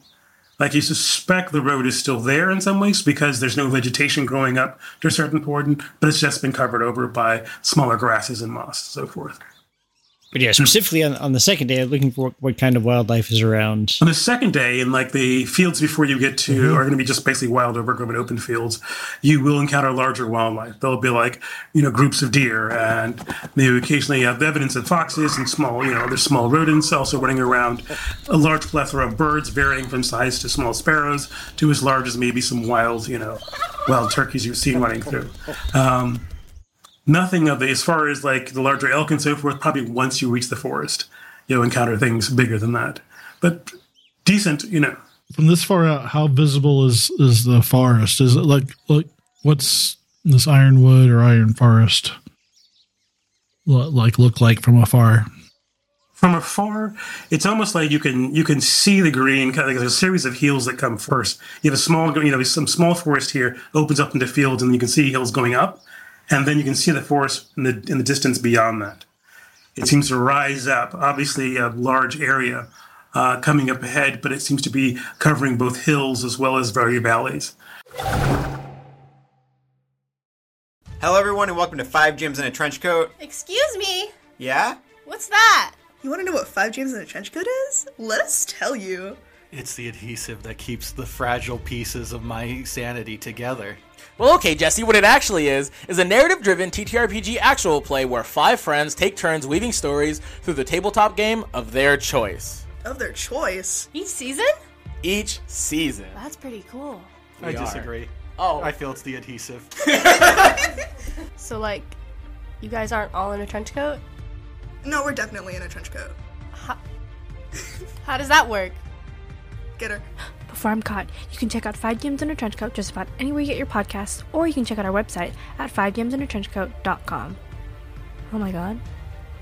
Like you suspect the road is still there in some ways because there's no vegetation growing up to a certain point, but it's just been covered over by smaller grasses and moss and so forth. But yeah, specifically on, on the second day, I'm looking for what, what kind of wildlife is around. On the second day, in like the fields before you get to are going to be just basically wild overgrown open fields. You will encounter larger wildlife. There'll be like you know groups of deer, and maybe occasionally you have evidence of foxes and small you know there's small rodents also running around. A large plethora of birds, varying from size to small sparrows to as large as maybe some wild you know wild turkeys you've seen running through. Um, nothing of the as far as like the larger elk and so forth. Probably once you reach the forest, you'll encounter things bigger than that. But decent, you know. From this far out, how visible is is the forest? Is it like like what's this ironwood or iron forest like look like from afar? From afar, it's almost like you can you can see the green. Kind of like a series of hills that come first. You have a small, you know, some small forest here opens up into fields, and you can see hills going up, and then you can see the forest in the in the distance beyond that. It seems to rise up. Obviously, a large area uh, coming up ahead, but it seems to be covering both hills as well as very valleys. Hello, everyone, and welcome to Five Games in a Trench Coat. Excuse me. Yeah? What's that? You want to know what Five Games in a Trench Coat is? Let us tell you. It's the adhesive that keeps the fragile pieces of my sanity together. Well, okay, Jesse, what it actually is, is a narrative driven TTRPG actual play where five friends take turns weaving stories through the tabletop game of their choice. Of their choice. Each season? Each season. That's pretty cool. I We are. disagree. Oh. I feel it's the adhesive. So, like, you guys aren't all in a trench coat? No, we're definitely in a trench coat. How, How does that work? Get her. Before I'm caught, you can check out Five Games in a Trench Coat just about anywhere you get your podcasts, or you can check out our website at fivegamesinatrenchcoat.com. Oh my god,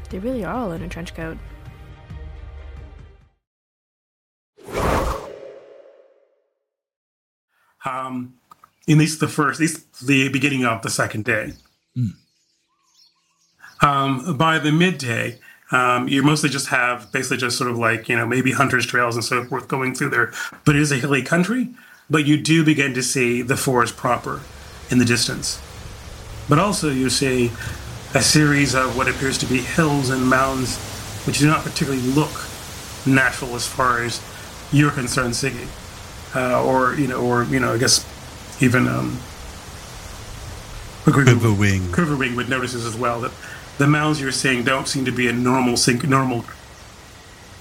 they really are all in a trench coat. Um, at least the first, at least the beginning of the second day. Um, by the midday, um, you mostly just have basically just sort of like you know maybe hunters trails and so forth going through there, but it is a hilly country. But you do begin to see the forest proper in the distance. But also you see a series of what appears to be hills and mounds, which do not particularly look natural as far as you're concerned, Siggy, uh, or you know, or you know, I guess even um, Quiverwing. Quiverwing would notice this as well that the mounds you're seeing don't seem to be a normal normal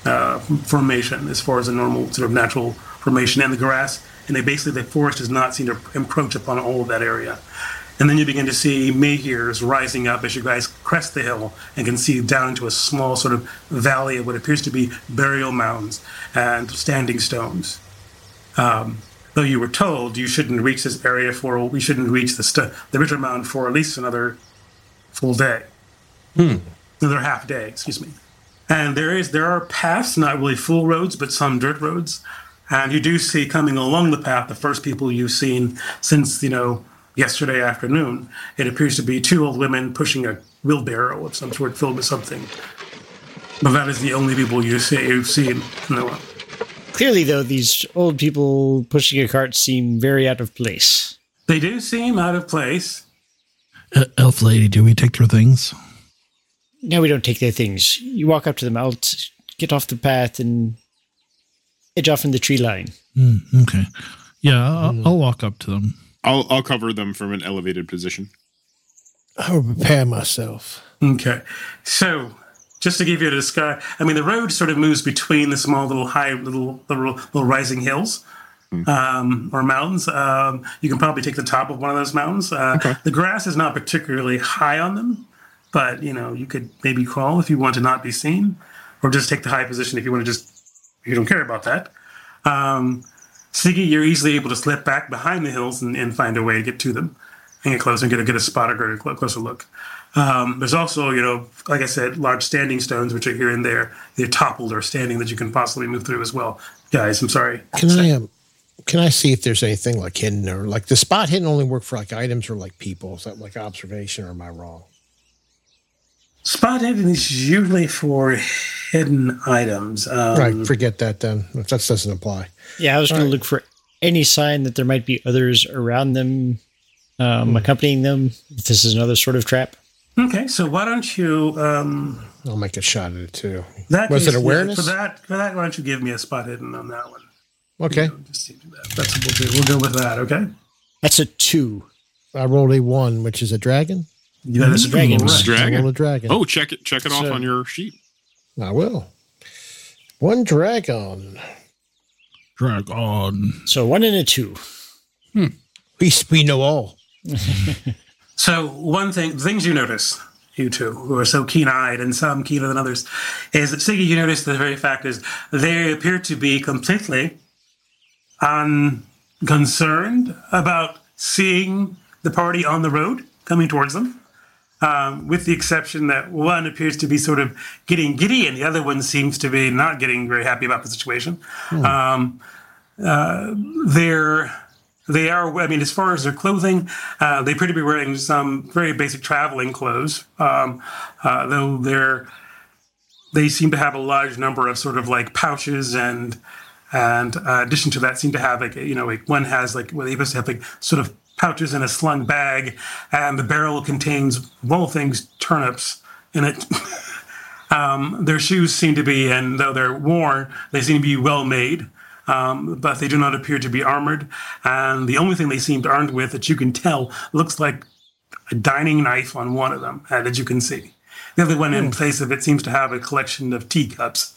uh, formation as far as a normal sort of natural formation, and the grass and they basically the forest does not seem to encroach upon all of that area. And then you begin to see menhirs rising up as you guys crest the hill and can see down into a small sort of valley of what appears to be burial mounds and standing stones. Um, though you were told you shouldn't reach this area for, we shouldn't reach the, st- the Riddermound for at least another full day. Another half day, excuse me. And there is there are paths, not really full roads, but some dirt roads. And you do see coming along the path the first people you've seen since, you know, yesterday afternoon. It appears to be two old women pushing a wheelbarrow of some sort filled with something. But that is the only people you see you've seen in the world. Clearly, though, these old people pushing a cart seem very out of place. They do seem out of place. Uh, elf lady, do we take their things? No, we don't take their things. You walk up to them, I'll t- get off the path and edge off in the tree line. Mm, okay. Yeah, I'll, I'll walk up to them. I'll I'll cover them from an elevated position. I will prepare myself. Okay. So, just to give you a discuss, I mean, the road sort of moves between the small little high little little, little rising hills. Um, or mountains. Um, you can probably take the top of one of those mountains. Uh, The grass is not particularly high on them, but you know you could maybe crawl if you want to not be seen, or just take the high position if you want to just you don't care about that. Um, Siggy, you're easily able to slip back behind the hills and, and find a way to get to them and get closer and get a, get a spot or get a closer look. Um, there's also, you know, like I said, large standing stones which are here and there, they're toppled or standing that you can possibly move through as well. Guys, I'm sorry. Can I um, can I see if there's anything like hidden or like the spot hidden only work for like items or like people? Is that like observation or am I wrong? Spot hidden is usually for hidden items. Um, right, forget that then. That doesn't apply. Yeah, I was going All to look for any sign that there might be others around them, um, accompanying them. If this is another sort of trap. Okay, so why don't you? Um, I'll make a shot at it too. that Was is- it awareness? for that? For that, why don't you give me a spot hidden on that one? Okay. Just to do that. That's what we'll do. We'll go with that. Okay. That's a two. I rolled a one, which is a dragon. Yeah, that's a dragon. It's dragon. a dragon. Oh, check it. Check it off So- on your sheet. I will. One dragon. Dragon. So one and a two. Hmm. We we know all. So one thing, things you notice you two, who are so keen-eyed and some keener than others, is that Siggy, you notice the very fact is they appear to be completely unconcerned about seeing the party on the road coming towards them. Um, with the exception that one appears to be sort of getting giddy and the other one seems to be not getting very happy about the situation. Um, uh, they're they are i mean as far as their clothing uh, they appear to be wearing some very basic traveling clothes um, uh, though they're they seem to have a large number of sort of like pouches and and uh, addition to that seem to have like you know like one has like well they supposed to have like sort of pouches in a slung bag and the barrel contains of all things turnips in it um, their shoes seem to be and though they're worn they seem to be well made um, but they do not appear to be armored. And the only thing they seemed armed with that you can tell looks like a dining knife on one of them, uh, that you can see. The other one, in place of it, seems to have a collection of teacups.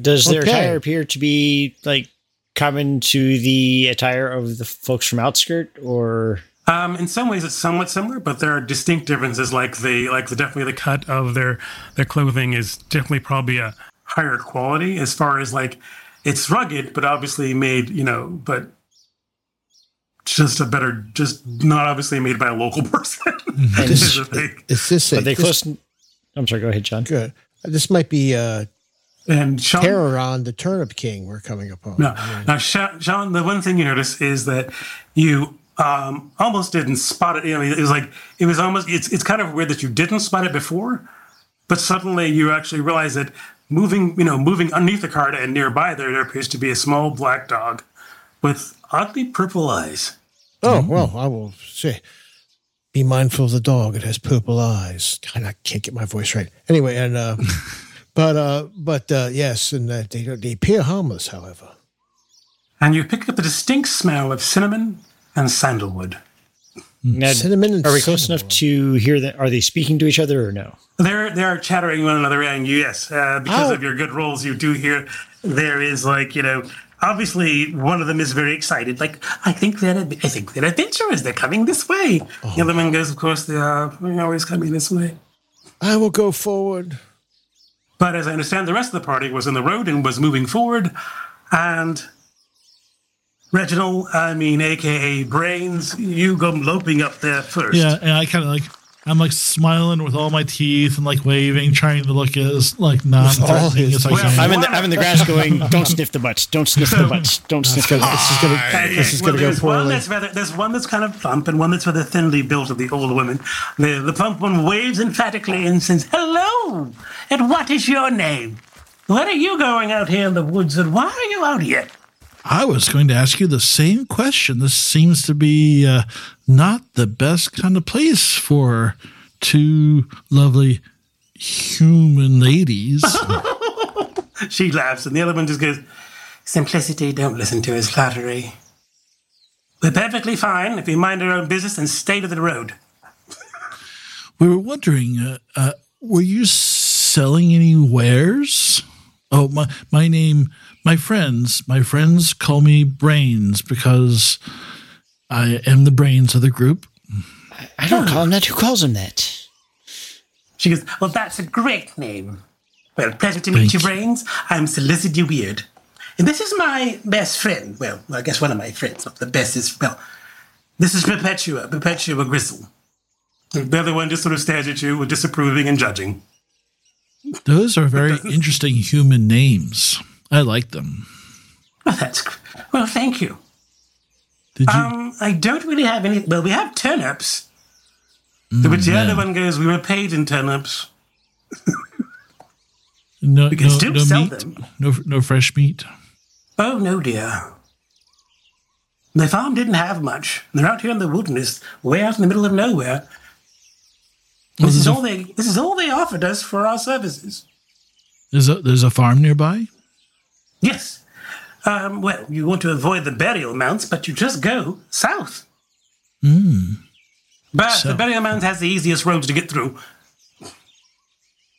Does their Okay. attire appear to be like common to the attire of the folks from Outskirt, or Um, in some ways, it's somewhat similar, but there are distinct differences. Like the like the definitely the cut of their their clothing is definitely probably a higher quality as far as like it's rugged, but obviously made you know, but just a better, just not obviously made by a local person. Is the thing. Is this are a, they this, close? I'm sorry. Go ahead, John. Good. This might be uh, and Sean, the Turnip King we're coming upon. No, now, Sean, the one thing you notice is that you um, almost didn't spot it. You know, it was like it was almost. It's it's kind of weird that you didn't spot it before, but suddenly you actually realize that moving, you know, moving underneath the cart and nearby there, there appears to be a small black dog with oddly purple eyes. Oh well, I will say. Be mindful of the dog; it has purple eyes. God, I can't get my voice right. Anyway, and uh, but uh, but uh, yes, and uh, they they appear harmless, however. And you pick up a distinct smell of cinnamon and sandalwood. Now, Cinnamon and are we close enough to hear that? Are they speaking to each other or no? They're they're chattering one another, and yes, uh, because Oh. of your good roles, you do hear there is like you know. Obviously, one of them is very excited. Like, I think they're I think they're adventurers. They're coming this way. The other one goes, of course, they are they're always coming this way. I will go forward. But as I understand, the rest of the party was in the road and was moving forward, and Reginald, I mean, AKA Brains, you go loping up there first. Yeah, and I kind of like I'm like smiling with all my teeth and like waving, trying to look as like non-threatening as I can. I'm in the I'm in the grass going. Don't sniff the butts. Don't sniff the butts. Don't sniff the butts. This is gonna this is well, gonna go there's one that's rather there's one that's kind of plump and one that's rather thinly built of the older women. The the plump one waves emphatically and says, "Hello, and what is your name? What are you going out here in the woods, and why are you out here?" I was going to ask you the same question. This seems to be uh, not the best kind of place for two lovely human ladies. she laughs, and the other one just goes, "Simplicity. Don't listen to his flattery. We're perfectly fine if we mind our own business and stay to the road." we were wondering, uh, uh, were you selling any wares? Oh, my my name, my friends, my friends call me Brains because I am the brains of the group. I don't call him that. Who calls him that? She goes, Well, that's a great name. Well, pleasure to meet you, Brains. I'm Felicity Weird. And this is my best friend. Well, I guess one of my friends. Not the best is, well, this is Perpetua, Perpetua Gristle. The other one just sort of stares at you with disapproving and judging. Those are very interesting human names. I like them. Well, that's, well, thank you. Did you? Um, I don't really have any, well, we have turnips. Mm, Which the other one goes, we were paid in turnips. No, We can no, still no sell meat. them. No, no fresh meat. Oh, no, dear. The farm didn't have much. They're out here in the wilderness, way out in the middle of nowhere. Well, this is all they. This is all they offered us for our services. There's a there's a farm nearby. Yes. Um, well, you want to avoid the burial mounds, but you just go south. Hmm. But the burial mounds has the easiest roads to get through.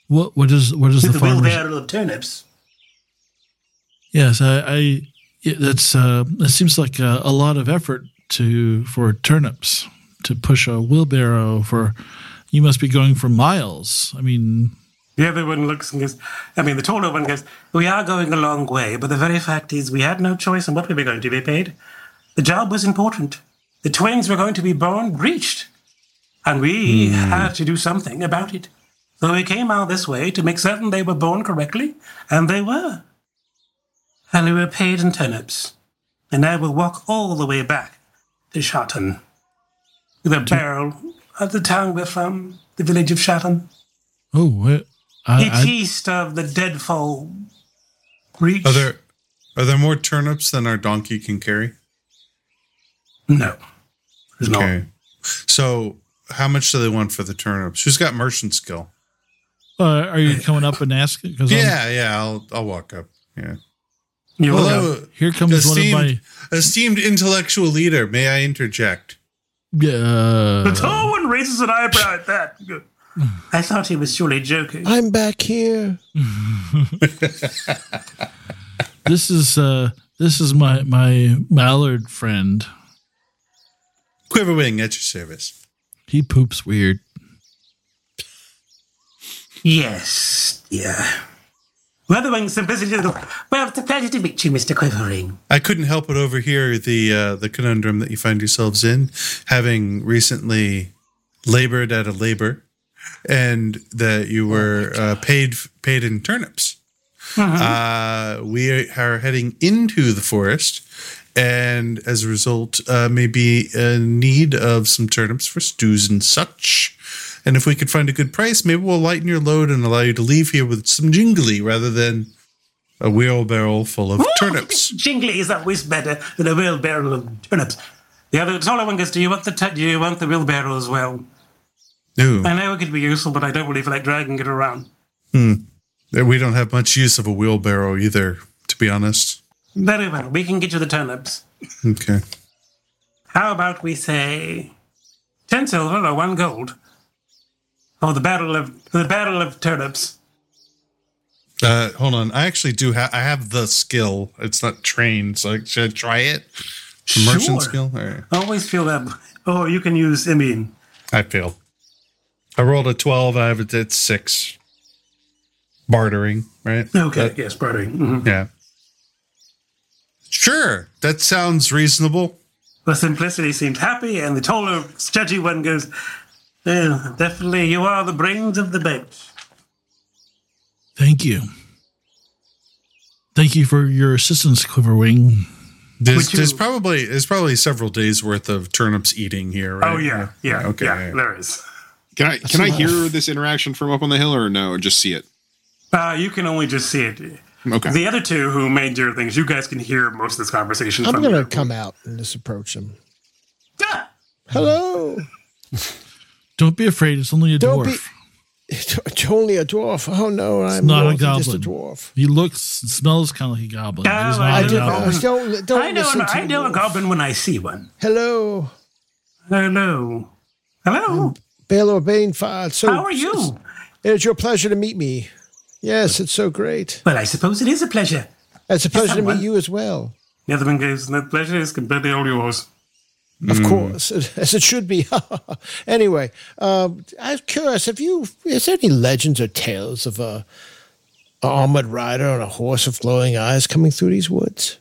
What what is what is With the the wheelbarrow of turnips. Yes, I, I that's uh, it seems like a, a lot of effort to for turnips to push a wheelbarrow for You must be going for miles. I mean, The other one looks and goes, I mean, the taller one goes, We are going a long way, but the very fact is we had no choice in what we were going to be paid. The job was important. The twins were going to be born breached, and we Hmm. had to do something about it. So we came out this way to make certain they were born correctly, and they were. And we were paid in turnips. And I will walk all the way back to Shotton. With a barrel of the town we're from, the village of Shotton. oh, what? I, It's I, east of the Deadfall Reach. Are there are there more turnips than our donkey can carry? No. There's not. Okay. So how much do they want for the turnips? Who's got merchant skill? uh, are you coming up and asking? Cause I'm- Yeah, yeah, I'll I'll walk up. Yeah. You Hello, go. Here comes esteemed, one of my. esteemed intellectual leader. May I interject? Yeah. The tall one raises an eyebrow at that. I thought he was surely joking. I'm back here. this is uh this is my my mallard friend. Quiverwing at your service. He poops weird. Yes, yeah. Weatherwing simplicity. Well, it's a pleasure to meet you, Mr. Quivering. I couldn't help but overhear the uh, the conundrum that you find yourselves in, having recently labored at a labor, and that you were uh, paid paid in turnips. Uh, we are heading into the forest, and as a result, uh, may be in need of some turnips for stews and such. And if we could find a good price, maybe we'll lighten your load and allow you to leave here with some jingly rather than a wheelbarrow full of turnips. Jingly is always better than a wheelbarrow of turnips. The other taller one goes, "Do you want the t- do you want the wheelbarrow as well?" Ooh. I know it could be useful, but I don't really feel like dragging it around. Hmm. We don't have much use of a wheelbarrow either, to be honest. Very well, we can get you the turnips. Okay. How about we say ten silver or one gold? for the battle of the battle of turnips. Uh, hold on. I actually do have. I have the skill. It's not trained. So should I try it? Merchant Sure. skill. Right. I always feel that. Oh, you can use. I mean, I failed. I rolled a twelve. I have it at six. Bartering, right? okay, That- yes, bartering. mhm. yeah. Sure. That sounds reasonable. The simplicity seemed happy, and the taller, stodgy one goes, "Well, definitely, you are the brains of the bench." Thank you. Thank you for your assistance, Quiverwing. There's, Would you- there's probably there's probably several days worth of turnips eating here, right? Oh yeah, yeah, Okay. yeah. There is. Can I can I hear this interaction from up on the hill or no? Or just see it? Uh, you can only just see it. Okay. The other two who made your things, you guys can hear most of this conversation. I'm going to come out and just approach him. Hello. Don't be afraid. It's only a Don't dwarf. be- It's only a dwarf. Oh no, it's I'm not a than just a dwarf. He looks, and smells kind of like a goblin. He's I not a do- goblin. Don't, don't I know, listen to I know a goblin when I see one. Hello. Hello. Hello. Balor Banefire. It's So, How are you? It's your pleasure to meet me. Yes, it's so great. Well, I suppose it is a pleasure. It's a pleasure to meet you as well. The other one goes, "The pleasure is completely all yours." Of Hmm. course, as it should be. anyway, um, I'm curious. Have you? Is there any legends or tales of a, a armored rider on a horse with glowing eyes coming through these woods?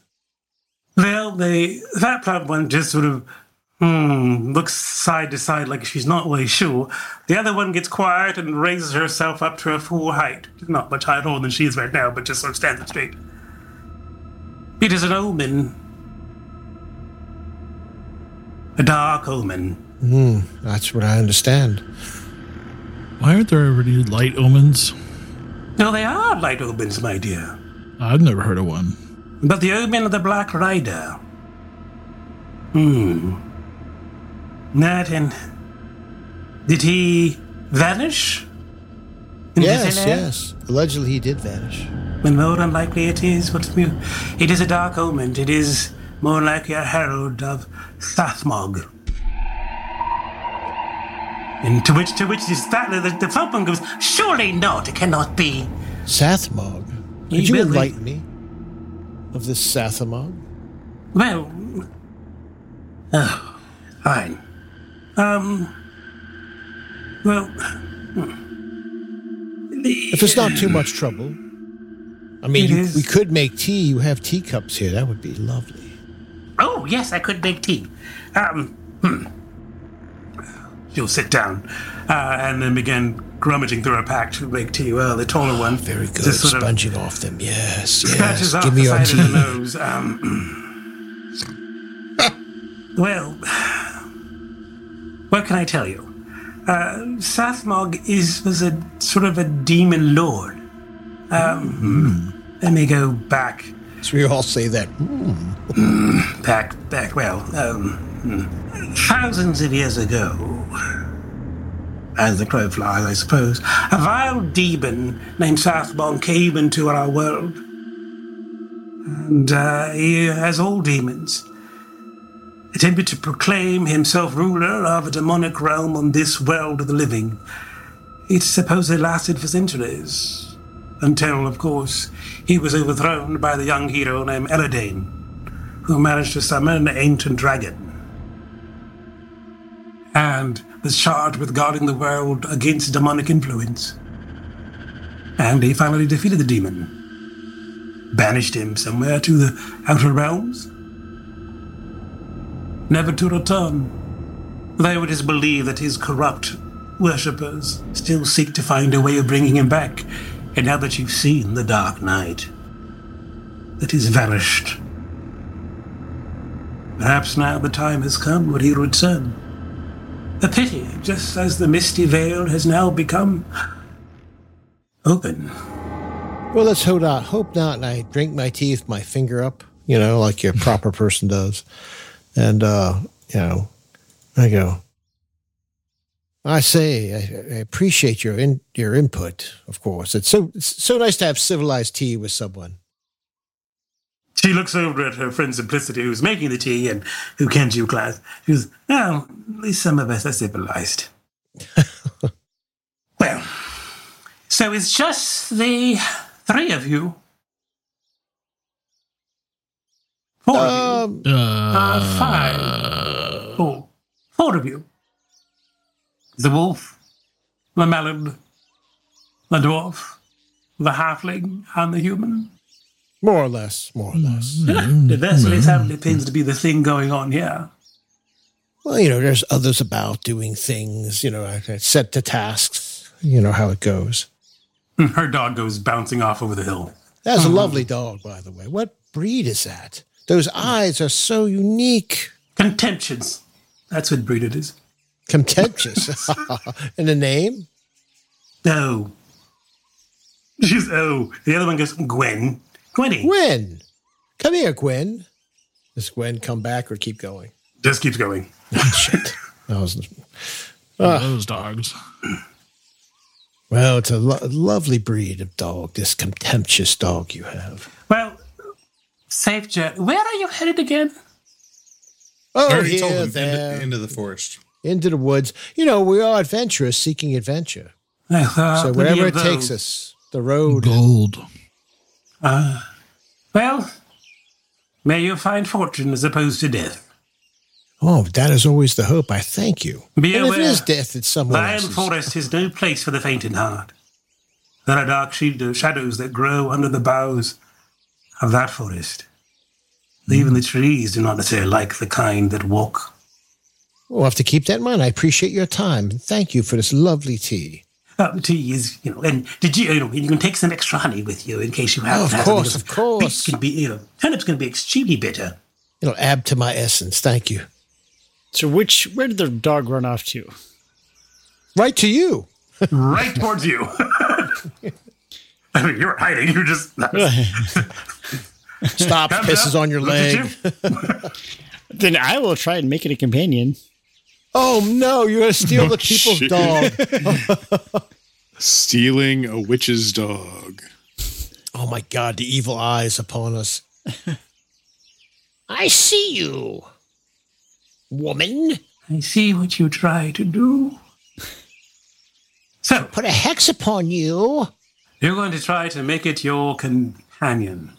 Well, the that plump one just sort of hmm, looks side to side like she's not really sure. The other one gets quiet and raises herself up to her full height. Not much higher than she is right now, but just sort of stands up straight. It is an omen. A dark omen. Hmm, that's what I understand. Why aren't there any light omens? No, they are light omens, my dear. I've never heard of one. But the omen of the Black Rider. Hmm. That and. Did he vanish? In yes, yes. Allegedly, he did vanish. When more unlikely it is, what's mu- it is a dark omen. It is more likely a herald of Sathmog. And to which, to which this, that, the, the goes, surely not, it cannot be. Sathmog. Could you will enlighten me of this Sathmog? Well, oh, fine. Um, Well, If it's not too much trouble. I mean, you, we could make tea. You have teacups here. That would be lovely. oh yes, I could make tea. Um, hmm. She'll sit down uh, and then begin rummaging through a pack to make tea. Well, the taller one, very Good. Sponging off them. Yes. Yes. off Give me your of the tea. nose. Um, well, what can I tell you? Uh, Sathmog is was a sort of a demon lord. Um, Let me go back. So we all say that. Hmm. Back, back. Well, um, thousands of years ago, as the crow flies, I suppose, a vile demon named Sathmog came into our world. And uh, he, as all demons, attempted to proclaim himself ruler of a demonic realm on this world of the living. It supposedly lasted for centuries, until, of course, he was overthrown by the young hero named Eladane, who managed to summon an ancient dragon. And was charged with guarding the world against demonic influence. And he finally defeated the demon, banished him somewhere to the outer realms, never to return. Though it is believed that his corrupt worshippers still seek to find a way of bringing him back. And now that you've seen the Dark Knight, that he's vanished, perhaps now the time has come when he'll return. A pity, just as the Misty Vale has now become open. Well, let's hope not. Hope not. And I drink my tea with my finger up, you know, like your proper person does. And, uh, you know, I go, I say, I, I appreciate your in, your input, of course. It's so, it's so nice to have civilized tea with someone. She looks over at her friend Simplicity, who's making the tea and who can't do class. She goes, Oh, at least some of us are civilized. well, so it's just the three of you. Four of you. Um, uh, uh, five. Four. Four of you. The wolf, the melon, the dwarf, the halfling, and the human. More or less, more or mm-hmm. less. The vessel family tends to be the thing going on here. Well, you know, there's others about doing things, you know, I- I set to tasks, you know how it goes. Her dog goes bouncing off over the hill. That's a mm-hmm. lovely dog, by the way. What breed is that? Those eyes are so unique. Contentious. That's what breed it is. Contentious. and the name? No. She's oh. The other one goes Gwen. Gwenny. Gwen. Come here, Gwen. Does Gwen come back or keep going? Just keeps going. Shit. That was, One Ah. those dogs. well, it's a lo- lovely breed of dog, this contemptuous dog you have. Well, safe journey. Where are you headed again? Oh, I already told him there. into, into the forest. Into the woods. You know, we are adventurous seeking adventure. I thought so wherever it takes us, the road. Gold. Uh, well, may you find fortune as opposed to death. Oh, that is always the hope. I thank you. Be and if aware, it is death, it's someone Lion. Forest is no place for the faint in heart. There are dark shadow- shadows that grow under the boughs of that forest. Even the trees do not necessarily like the kind that walk. We'll have to keep that in mind. I appreciate your time. Thank you for this lovely tea. Uh, tea is, you know, and did you, you know, you can take some extra honey with you in case you have. Oh, of have course, of course. Beets can be, you know, turnips can be extremely bitter. It'll add to my essence. Thank you. So which where did the dog run off to? Right to you. right towards you. I mean, you're hiding. You're just stop Comes pisses up, on your looks at leg. then I will try and make it a companion. Oh no, you're gonna steal Oh, the people's shit. dog. Stealing a witch's dog. oh my god, the evil eyes upon us. I see you, woman. I see what you try to do. So, Put a hex upon you. You're going to try to make it your companion.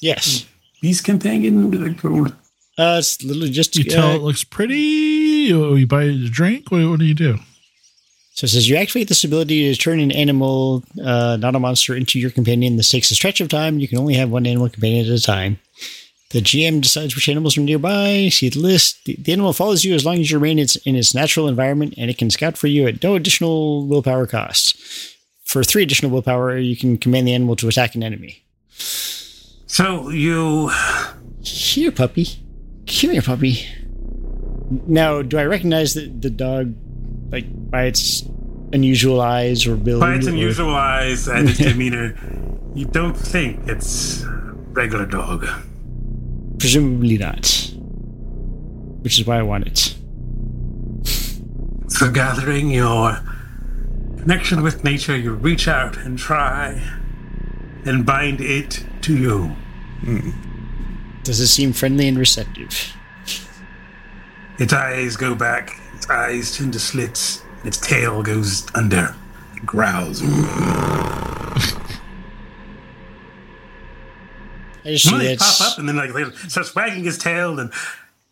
Yes. Beast companion? What are they called? Uh, it's literally just You tell uh, it looks pretty. You, you buy it a drink. What, what do you do? So it says you activate this ability to turn an animal, uh, not a monster, into your companion. This takes a stretch of time. You can only have one animal companion at a time. The GM decides which animals are nearby. See the list. The, the animal follows you as long as you remain its, in its natural environment, and it can scout for you at no additional willpower cost. For three additional willpower, you can command the animal to attack an enemy. So you. Here, puppy. Come here, puppy. Now, do I recognize the, the dog, like by its unusual eyes or build? By its or- unusual eyes and its demeanor, you don't think it's a regular dog. Presumably not. Which is why I want it. So, gathering your connection with nature, you reach out and try and bind it to you. Does it seem friendly and receptive? Its eyes go back, its eyes turn to slits, its tail goes under, it growls. I just see Well, pop up and then like they starts wagging his tail and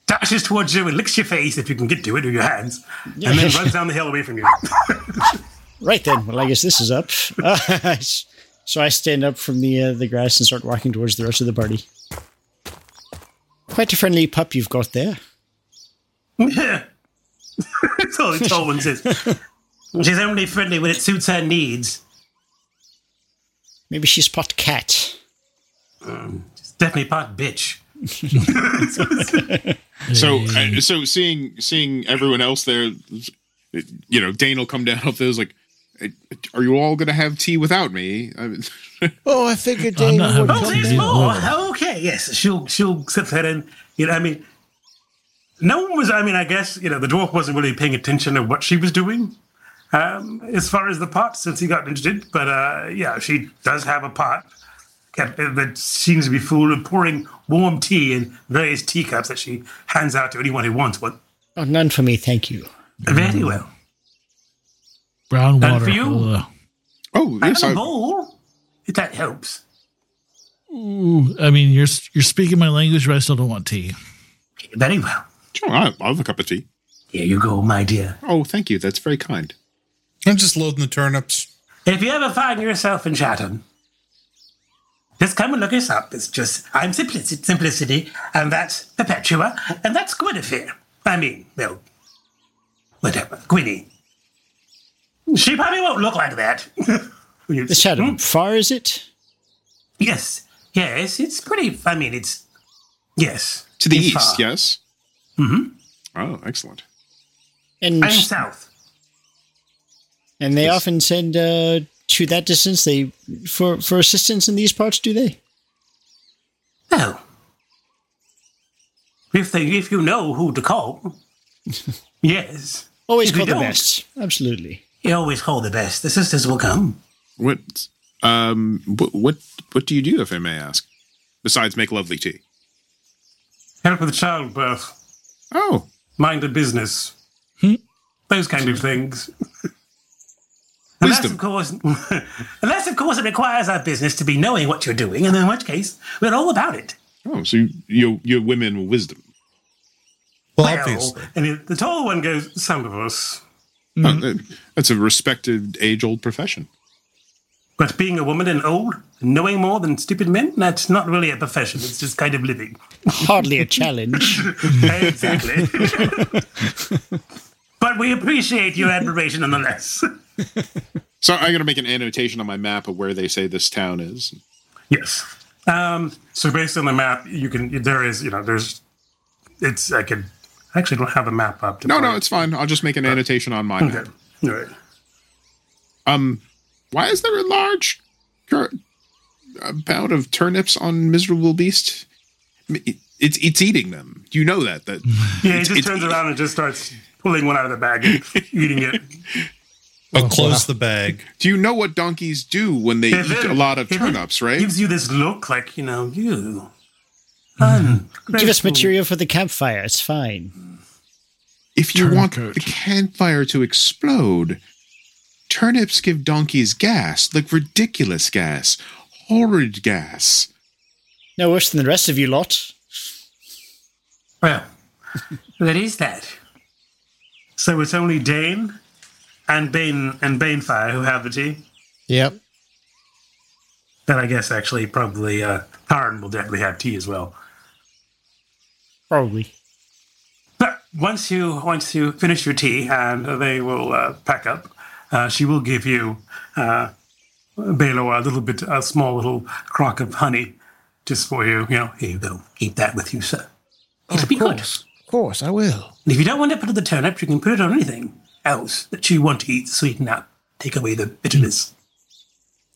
dashes towards you and licks your face if you can get to it with your hands, and then runs down the hill away from you. right then. Well, I guess this is up. Uh, so I stand up from the uh, the grass and start walking towards the rest of the party. Quite a friendly pup you've got there. Yeah. That's all the tall one says. She's only friendly when it suits her needs. Maybe she's pot cat. She's definitely part bitch. So, uh, so seeing seeing everyone else there, you know, Dane will come down up there. is Like, are you all going to have tea without me? I mean, Oh, I figured I'm would having come tea. There's more. Oh, Okay, yes, she'll she'll sit there and you know. I mean, no one was. I mean, I guess you know the dwarf wasn't really paying attention to what she was doing, um, as far as the pot since he got interested. But uh, yeah, she does have a pot that seems to be full of pouring warm tea in various teacups that she hands out to anyone who wants one. Oh, none for me, thank you. Very well. Brown And water. for you? uh, oh I yes, have a I, bowl, if that helps. ooh, I mean, you're you're speaking my language, but I still don't want tea. Very well. sure, I, I'll have a cup of tea. Here you go, my dear. Oh, thank you. That's very kind. I'm just loading the turnips. If you ever find yourself in Chatham, just come and look us up. It's just I'm Simplicity, Simplicity and that's Perpetua, and that's Guinevere. I mean, well, whatever, Gwynny. She probably won't look like that. The shadow. Hmm? Far is it? Yes, yes, it's pretty. I mean, it's yes To the east, far. yes. Mm-hmm. Oh, excellent. And I'm south. and they often send uh, to that distance. They for for assistance in these parts. Do they? Oh, if they if you know who to call, yes. Always If call the best. Absolutely. You always call the best. The sisters will come. What, um, what, what, what do you do, if I may ask? Besides make lovely tea. Help with childbirth. Oh, mind a business. Those kind of things. Unless, of course, unless, of course, it requires our business to be knowing what you're doing, and in which case, we're all about it. oh, so you, you, you're women with wisdom. Well, Well, obviously. and the- the tall one goes, some of us. Hmm. Uh, uh, that- that's a respected, age-old profession. But being a woman and old, and knowing more than stupid men, that's not really a profession. It's just kind of living. Hardly a challenge. exactly. but we appreciate your admiration nonetheless. So I'm going to make an annotation on my map of where they say this town is. Yes. Um, so based on the map, you can there is you know there's it's I could I actually don't have a map up. To No, no, point. it's fine. I'll just make an annotation on my Okay. map. All right. Um, why is there a large cur- amount of turnips on Miserable Beast? It's it's eating them. You know that that Yeah, he just it's- turns around and just starts pulling one out of the bag and eating it. I'll close the bag. Do you know what donkeys do when they If eat it- a lot of turnips? Right? Gives you this look like you know you. Give us material for the campfire. It's fine. If you want the campfire to explode, turnips give donkeys gas, like ridiculous gas, horrid gas. No worse than the rest of you lot. Well, that is that. So it's only Dane and Bane and Banefire who have the tea. Yep. Then I guess actually probably uh, Tarn will definitely have tea as well. Probably. But once you once you finish your tea and they will uh, pack up, uh, she will give you uh, Balor a little bit a small little crock of honey just for you. You know, here you go. Keep that with you, sir. It'll be good. Of course, I will. And if you don't want to put it on the turnip, you can put it on anything else that you want to eat, sweeten up, take away the bitterness.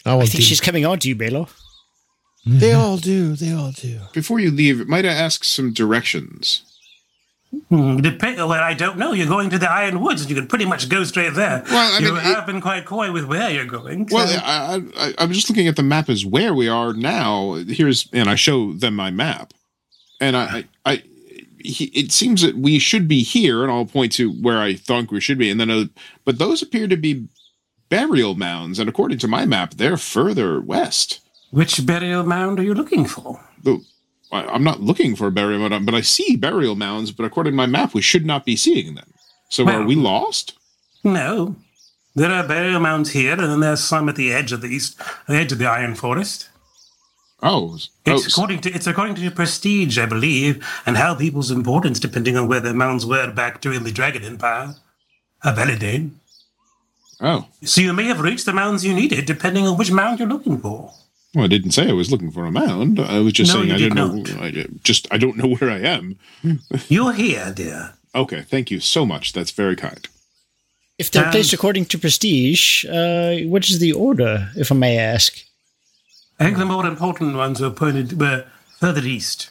I, I think she's coming on to you, Balor. They all do. They all do. Before you leave, might I ask some directions? Hmm, dep- well, I don't know. You're going to the Iron Woods, and you can pretty much go straight there. Well, I you mean, it- have been quite coy with where you're going. Well, I, I, I'm just looking at the map as where we are now. Here's, and I show them my map, and I, I, I he, it seems that we should be here, and I'll point to where I thought we should be, and then, uh, but those appear to be burial mounds, and according to my map, they're further west. Which burial mound are you looking for? The, I, I'm not looking for a burial mound, but I see burial mounds, but according to my map, we should not be seeing them. So are we lost? No. There are burial mounds here, and then there's some at the edge of the east, the edge of the Iron Forest. Oh, oh It's oh, according to it's according to prestige, I believe, and how people's importance, depending on where the mounds were back during the Dragon Empire, of Eladane. oh. So you may have reached the mounds you needed, depending on which mound you're looking for. Well, I didn't say I was looking for a mound. I was just No, saying I did didn't know. I just I don't know where I am. You're here, dear. Okay, thank you so much. That's very kind. If they're Um, placed according to prestige, uh, what is the order, if I may ask? I think the more important ones were pointed were further east.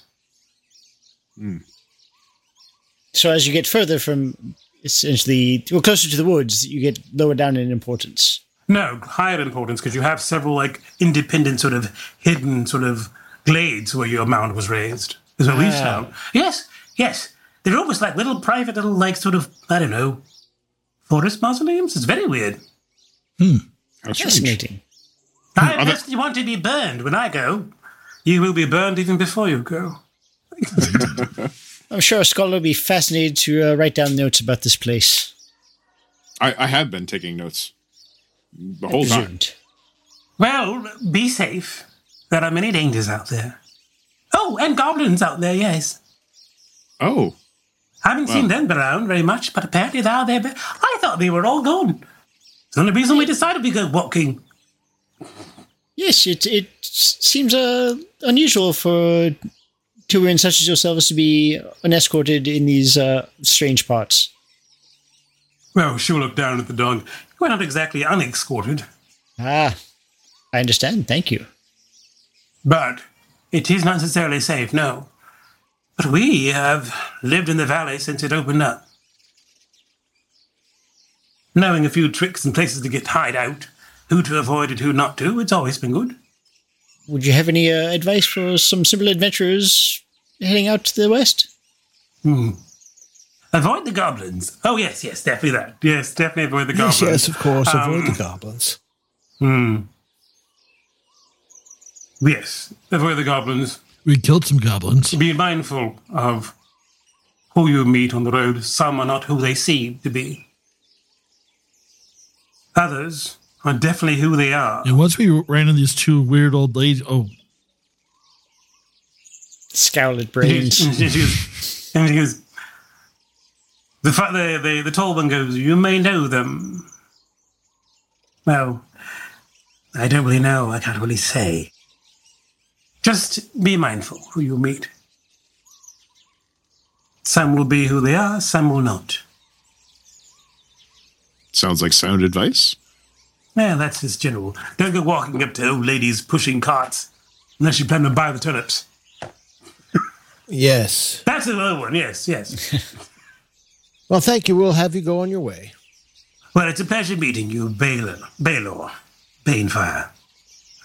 So as you get further from essentially, well, closer to the woods, you get lower down in importance. No, higher importance because you have several like independent sort of hidden sort of glades where your mound was raised. Is what we Ah. found. Yes, yes. They're almost like little private little like sort of I don't know forest mausoleums. It's very weird. How strange. Fascinating. I Are there- personally want to be burned when I go. You will be burned even before you go. I'm sure a scholar will be fascinated to uh, write down notes about this place. I, I have been taking notes the whole time. Well, be safe. There are many dangers out there. Oh, and goblins out there. Yes. Oh, I haven't seen them around very much, but apparently they are there. But I thought they were all gone. It's the only reason we decided we go walking. Yes, it it seems uh, unusual for two women such as yourselves to be unescorted in these uh, strange parts. Well, she'll look down at the dog. We're not exactly unescorted, Ah, I understand. Thank you. but it is not necessarily safe, no. But we have lived in the valley since it opened up. Knowing a few tricks and places to get hide out, who to avoid and who not to, it's always been good. Would you have any uh, advice for some simple adventurers heading out to the west? Hmm. Avoid the goblins. Oh, yes, yes, definitely that. Yes, definitely avoid the goblins. yes, of course. Avoid Um, the goblins. Hmm. Yes, avoid the goblins. We killed some goblins. Be mindful of who you meet on the road. Some are not who they seem to be. Others are definitely who they are. And once we ran into these two weird old ladies, oh, Scowled brains. And she goes, and she goes the, fa- the, the, the tall one goes, You may know them. Well, I don't really know. I can't really say. Just be mindful who you meet. Some will be who they are, some will not. sounds like sound advice. Yeah, that's just general. Don't go walking up to old ladies pushing carts unless you plan to buy the turnips. Yes. That's another one, yes, yes. Well, thank you. We'll have you go on your way. well, it's a pleasure meeting you, Balor. Balor. Banefire.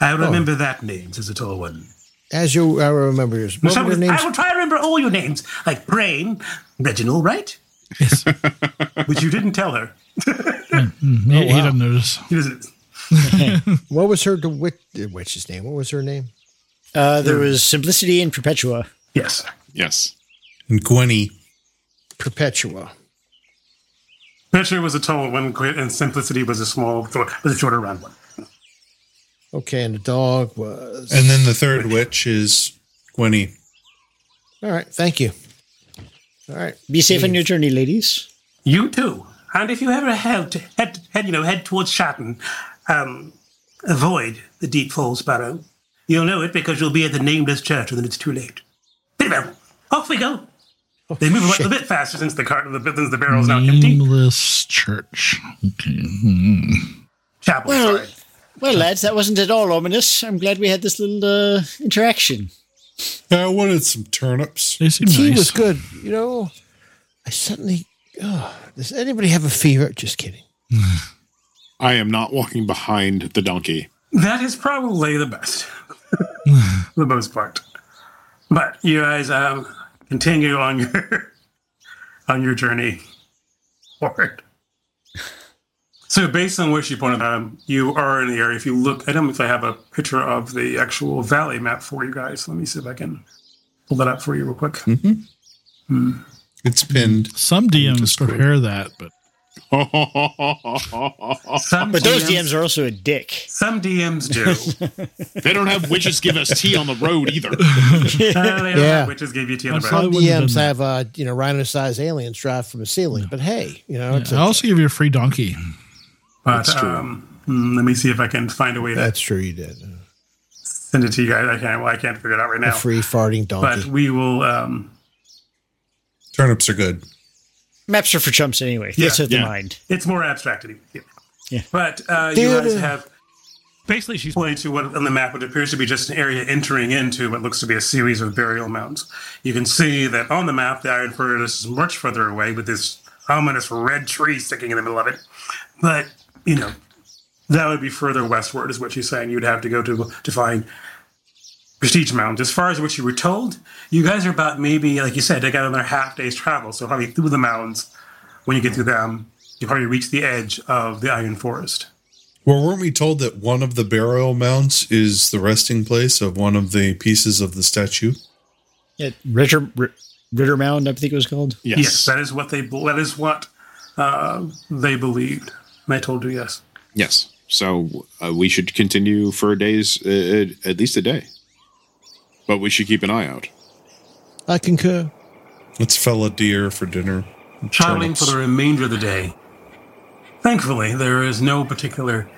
I remember that name, says the tall one. As you, I remember yours. What Some were of their the- names? I will try to remember all your names, like Brain, Reginald, right? Yes. Which you didn't tell her. mm, he, he doesn't notice. He doesn't. what was her witch, witch's name? What was her name? Uh, there was Simplicity and Perpetua. Yes. Yes. And Gwenny. Perpetua. Treachery was a tall one, and simplicity was a small, was a shorter round one. Okay, and the dog was. And then the third witch is Gwenny. All right, thank you. All right, Be safe on your journey, ladies. You too. And if you ever head, head, head you know, head towards Shatton, um, avoid the Deep Falls Barrow. You'll know it because you'll be at the nameless church and then it's too late. Well, off we go. They move a bit faster since the cart, the, since the barrel's now empty. Nameless church. Okay. Hmm. Chapel, Well, sorry. well, lads, that wasn't at all ominous. I'm glad we had this little uh, interaction. I wanted some turnips. They seem tea nice. was good. You know, I suddenly. Oh, does anybody have a fever? Just kidding. I am not walking behind the donkey. That is probably the best, the most part. But you guys um, continue on your on your journey forward. So, based on where she pointed out, you are in the area. If you look, I don't know if I have a picture of the actual valley map for you guys. Let me see if I can pull that up for you real quick. Hmm. It's pinned. Some DMs prepare that, but Some But those DMs are also a dick. Some DMs do. they don't have witches give us tea on the road either. Uh, they Yeah. witches gave you tea on the road. Some. DMs have, uh, you know, rhino-sized aliens drop from a ceiling. But hey, you know, it's I also give you a free donkey. But That's true. um, mm, let me see if I can find a way to that's true. You did send it to you guys. I can't. Well, I can't figure it out right a now. free farting donkey. But we will. Um, Turnips are good. Maps are for chumps anyway. Yeah, That's what the yeah. mind. It's more abstract anyway. Yeah. Yeah. But uh, you guys have basically she's pointing to what on the map what appears to be just an area entering into what looks to be a series of burial mounds. You can see that on the map the Iron Forest is much further away with this ominous red tree sticking in the middle of it. But you know that would be further westward, is what she's saying. You'd have to go to to find Prestige Mountains. As far as what you were told, you guys are about maybe, like you said, they got another half day's travel. So probably through the mountains, when you get through them, you probably reach the edge of the Iron Forest. Well, weren't we told that one of the burial mounds is the resting place of one of the pieces of the statue? Yeah, Ritter, Riddermound, I think it was called. Yes, that is what they. That is what uh, they believed. And I told you yes. Yes. So uh, we should continue for days, uh, at least a day. But we should keep an eye out. I concur. Let's fell a deer for dinner. Traveling for the remainder of the day. Thankfully, there is no particular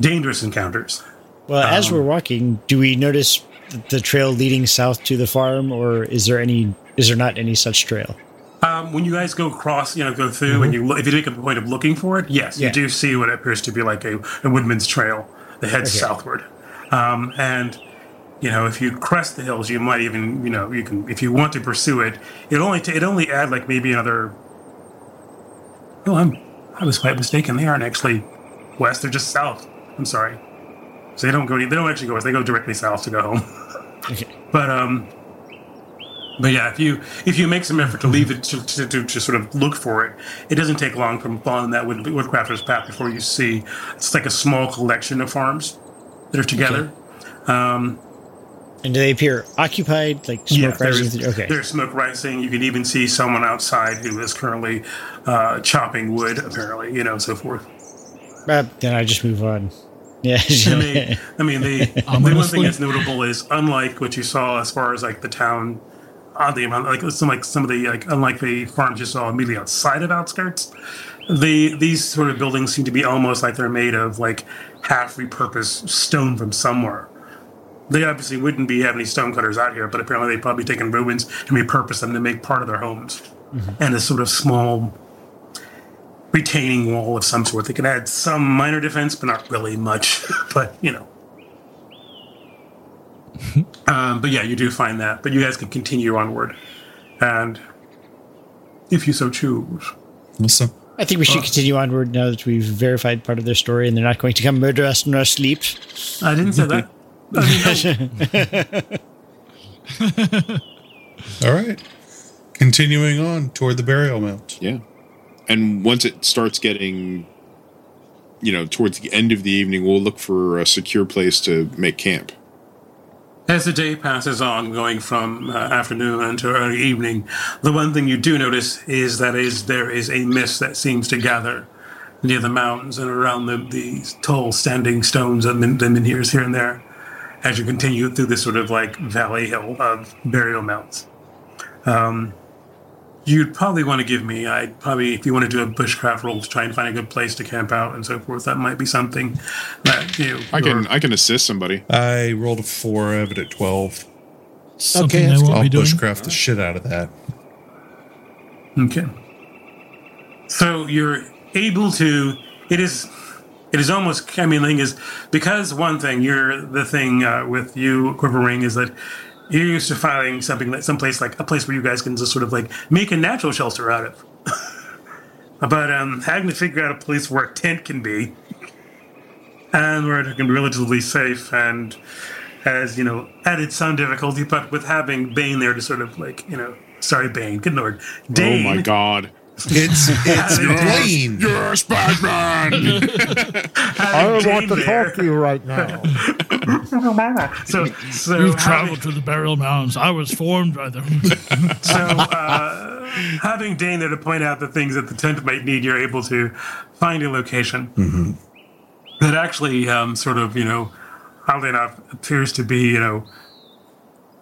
dangerous encounters. Well, as Um, we're walking, do we notice the trail leading south to the farm, or is there any? Is there not any such trail? Um, when you guys go across, you know, go through, and you look, if you make a point of looking for it, yes, Yeah. you do see what appears to be like a, a woodman's trail that heads Okay. southward. Um, and you know, if you crest the hills, you might even, you know, you can if you want to pursue it. It only ta- it only add like maybe another. Oh, I'm I was quite mistaken. They aren't actually west; they're just south. I'm sorry. So they don't go. They don't actually go west. They go directly south to go home. Okay. But um, but yeah, if you if you make some effort to leave it to, to, to, to sort of look for it, it doesn't take long from following that wood, woodcrafter's path before you see it's like a small collection of farms that are together. Um, And do they appear occupied, like smoke yeah, rising? there's, Okay. there's smoke rising. You can even see someone outside who is currently uh, chopping wood, apparently, you know, so forth. Uh, then I just move on. Yeah. I mean, I mean, the, the one thing that's notable is unlike what you saw as far as like the town, oddly amount like some like some of the like unlike the farms you saw immediately outside of outskirts, the these sort of buildings seem to be almost like they're made of like half repurposed stone from somewhere. They obviously wouldn't be having any stone cutters out here, but apparently they've probably taken ruins and repurposed them to make part of their homes. And a sort of small retaining wall of some sort that can add some minor defense, but not really much. but you know. um, but yeah, you do find that. But you guys can continue onward, and if you so choose. Awesome. I think we should continue onward now that we've verified part of their story, and they're not going to come murder us in our sleep. I didn't say that. All right. Continuing on toward the burial mound. Yeah. And once it starts getting, you know, towards the end of the evening, we'll look for a secure place to make camp. As the day passes on, going from uh, afternoon into early evening, the one thing you do notice is that is there is a mist that seems to gather near the mountains and around the, the tall standing stones and the menhirs here and there as you continue through this sort of like valley hill of burial mounds. Um, you'd probably want to give me, I'd probably, if you want to do a bushcraft roll to try and find a good place to camp out and so forth, that might be something that you. I can I can assist somebody. I rolled a four. I have it at twelve. Something I won't I'll be doing. bushcraft the shit out of that. Okay. So you're able to. It is. It is almost. I mean, the thing is, because one thing you're the thing uh, with you, Quiverwing, is that you're used to finding something like someplace like a place where you guys can just sort of like make a natural shelter out of. but um, having to figure out a place where a tent can be, and where it can be relatively safe, and has you know added some difficulty, but with having Bane there to sort of like you know, sorry Bane, good lord, Dane. Oh my god. It's it's Blaine. Yes, Batman. I want to talk to you right now. so, so We've having- traveled to the burial mounds. I was formed by them. so uh, having Dane there to point out the things that the tent might need, you're able to find a location that actually um, sort of, you know, oddly enough, appears to be, you know,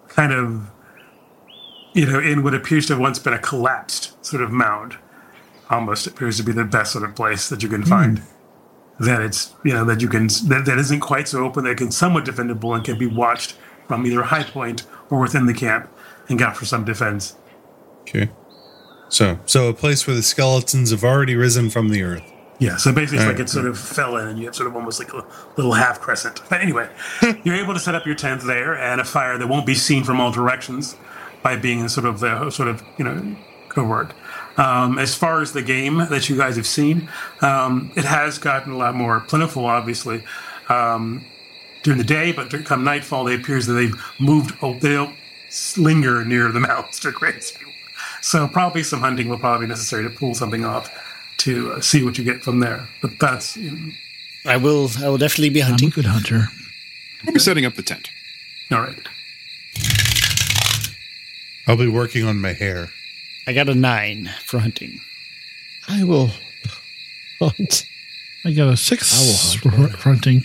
kind of, you know, in what appears to have once been a collapsed sort of mound. Almost appears to be the best sort of place that you can find. Hmm. That it's, you know, that you can, that, that isn't quite so open, that can somewhat defendable and can be watched from either a high point or within the camp and got for some defense. Okay. So so a place where the skeletons have already risen from the earth. Yeah, so basically, it's All like right. it sort of fell in, and you have sort of almost like a little half crescent. But anyway, you're able to set up your tent there and a fire that won't be seen from all directions by being in sort of the sort of you know covert. Um, as far as the game that you guys have seen, um, it has gotten a lot more plentiful, obviously, um, during the day. But come nightfall, it appears that they've moved. Oh, they don't linger near the mountains to graze you. So probably some hunting will probably be necessary to pull something off to uh, see what you get from there. But that's you know, I will. I will definitely be hunting. I'm a good hunter. I'm setting up the tent. all right. I'll be working on my hair. I got a nine for hunting. I will hunt. I got a six I will hunt. for hunting.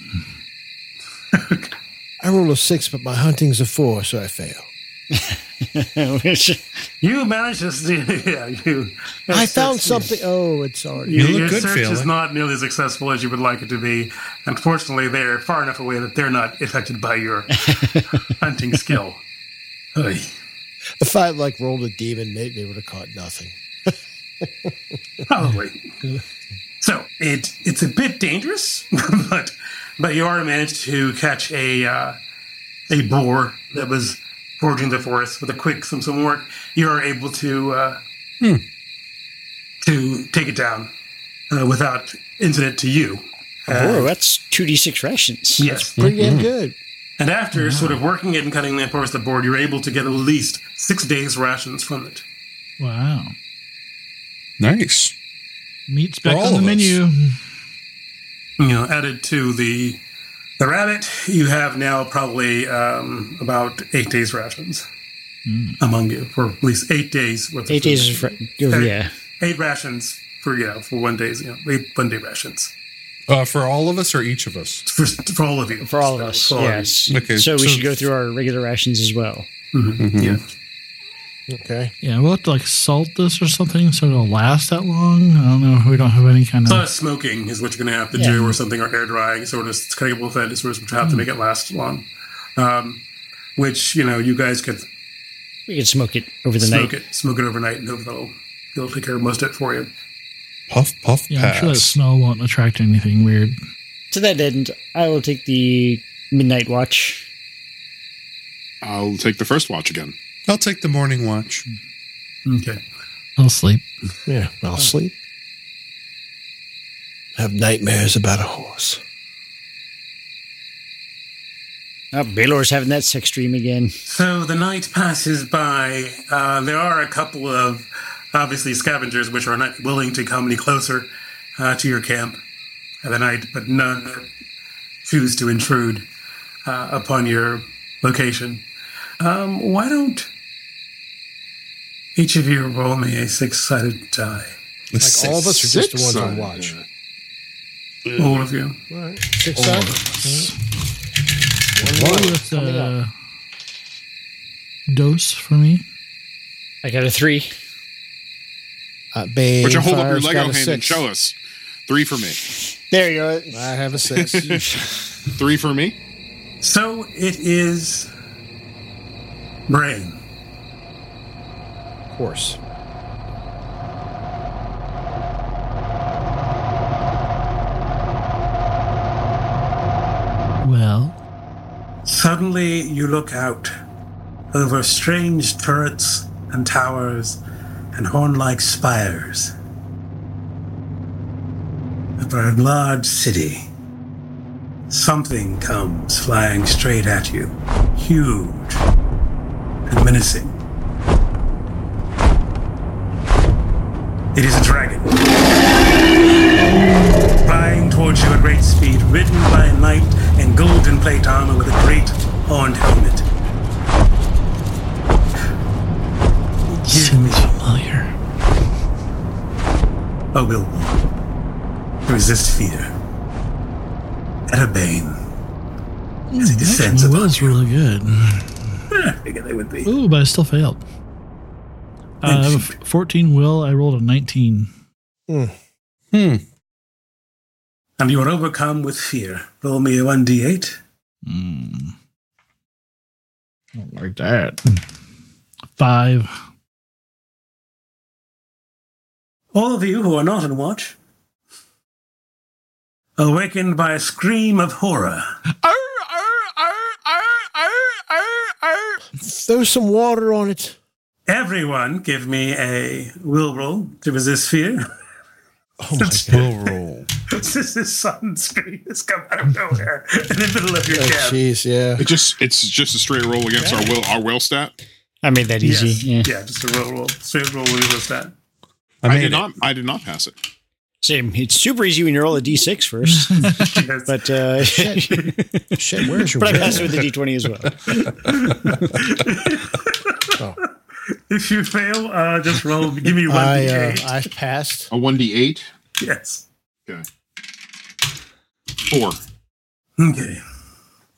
I roll a six, but my hunting's a four, so I fail. Which- You managed to see, yeah, you. I found something. Oh, it's already. Your, You look your good, search is not nearly as successful as you would like it to be. Unfortunately, they're far enough away that they're not affected by your hunting skill. Oy. If I like rolled a demon, maybe they would have caught nothing. Probably. So it it's a bit dangerous, but but you are managed to catch a uh, a boar that was foraging the forest with a quick some some work. You are able to uh, to take it down uh, without incident to you. oh, that's two d six rations. Yes. Pretty damn good. And after sort of working it and cutting that forest the board, you're able to get at least six days rations from it. Wow. Nice. Meat's For back on the us. menu. you know, added to the the rabbit, you have now probably um, about eight days rations among you for at least eight days worth. of Eight days. For, Eight- yeah. eight rations for you know for one day's you know eight one day rations Uh, for all of us or each of us? for for all of you. For all of us. For all of yes. Okay, So we so- should go through our regular rations as well. Yeah. Okay. Yeah, we'll have to like salt this or something so it'll last that long. I don't know. We don't have any kind So of. smoking is what you're going to have to Yeah. do, or something, or air drying, sort of cutting with it, is sort of what you have to make it last long. Um, which you know you guys could We can smoke it over the smoke night. Smoke it, smoke it overnight, and hope that'll they'll take care of most of it for you. Puff, puff, Yeah, I'm sure that snow won't attract anything weird. To that end, I will take the midnight watch. I'll take the first watch again. I'll take the morning watch. Okay. I'll sleep. Yeah, I'll sleep. Have nightmares about a horse. Oh, Balor's having that sex dream again. So the night passes by. Uh, there are a couple of obviously scavengers which are not willing to come any closer uh, to your camp at the night, but none choose to intrude uh, upon your location. Um, why don't each of you roll me a six-sided die? Like all of us are just the ones on watch. All of you. All right. Six All side. of One. With, Coming uh, dose for me. I got a three. Uh, Bane Would you hold up your Lego got a hand and show us? Three for me. There you go. I have a six. Three for me. So it is Brain. of course. Well, Suddenly you look out over strange turrets and towers and horn-like spires over a large city. Something comes flying straight at you, huge and menacing. It is a dragon. Flying towards you at great speed, ridden by a knight in golden plate armor with a great horned helmet. Give me familiar. a will to resist fear. At a bane. As he descends My upon will's really good. I figured they would be. Ooh, but I still failed. Uh, I have a f- 14 will. I rolled a 19. Hmm. And you are overcome with fear. Roll me a 1d8. Mm. I don't like that. Five. All of you who are not on watch, awakened by a scream of horror. Throw some water on it. Everyone, give me a will roll to resist fear. Oh my Will roll. this is sudden scream that's come out of nowhere in the middle of your Oh, camp. Jeez, yeah. It just it's just a straight roll against our will our will stat. I made that Yes. easy. Yeah. Yeah. just a roll roll. Straight roll with with that. I, I, did it. not I did not pass it. Same. It's super easy when you roll a d6 first. But uh, Shit, where's your but I passed it with the d20 as well. Oh, If you fail, uh, just roll. Give me one I, uh, d8. I passed. A one D eight. yes. Okay. Four. Okay.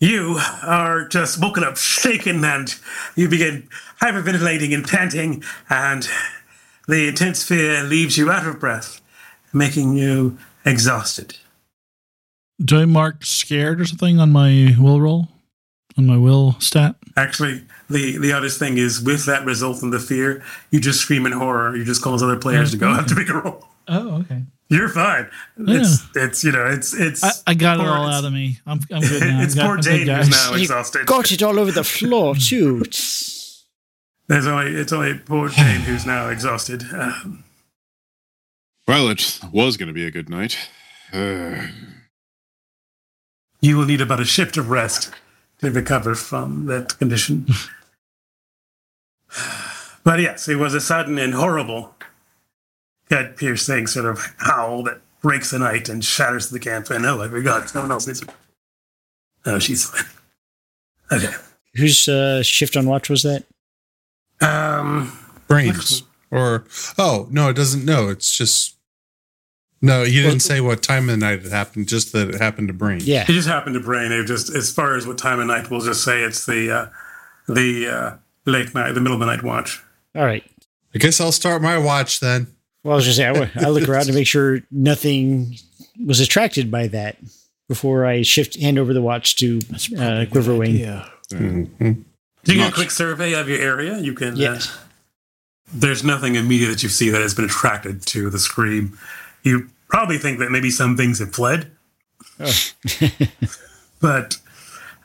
You are just woken up, shaken, and you begin hyperventilating and panting, and the intense fear leaves you out of breath, making you exhausted. Do I mark scared or something on my will roll? On my will stat? Actually, the, the oddest thing is with that result and the fear, you just scream in horror. You just cause other players to go have to make a roll. Oh, okay. You're fine. It's it's you know it's it's I, I got it all out of me. I'm, I'm good now. It's I've got- poor I'm Dane who's now exhausted. Got it all over the floor too. There's only it's only poor Jane who's now exhausted. Um, Well, it was going to be a good night. Uh, you will need about a shift of rest to recover from that condition. but yes, it was a sudden and horrible, gut piercing sort of howl that breaks the night and shatters the camp. And oh, I forgot, someone else needs. Oh, she's fine. Okay. Whose uh, shift on watch was that? Um, Brains. Or oh no, it doesn't. No, it's just no. You didn't say what time of the night it happened. Just that it happened to Brain. Yeah. It just happened to Brain. It just as far as what time of night, we'll just say it's the uh, the uh, late night, the middle of the night watch. All right. I guess I'll start my watch then. Well, I was just saying, I, I look around to make sure nothing was attracted by that before I shift hand over the watch to uh, Quiverwing. Yeah. Mm-hmm. Do you get a quick survey of your area? You can. Yes. Uh, there's nothing immediate that you see that has been attracted to the scream. You probably think that maybe some things have fled, but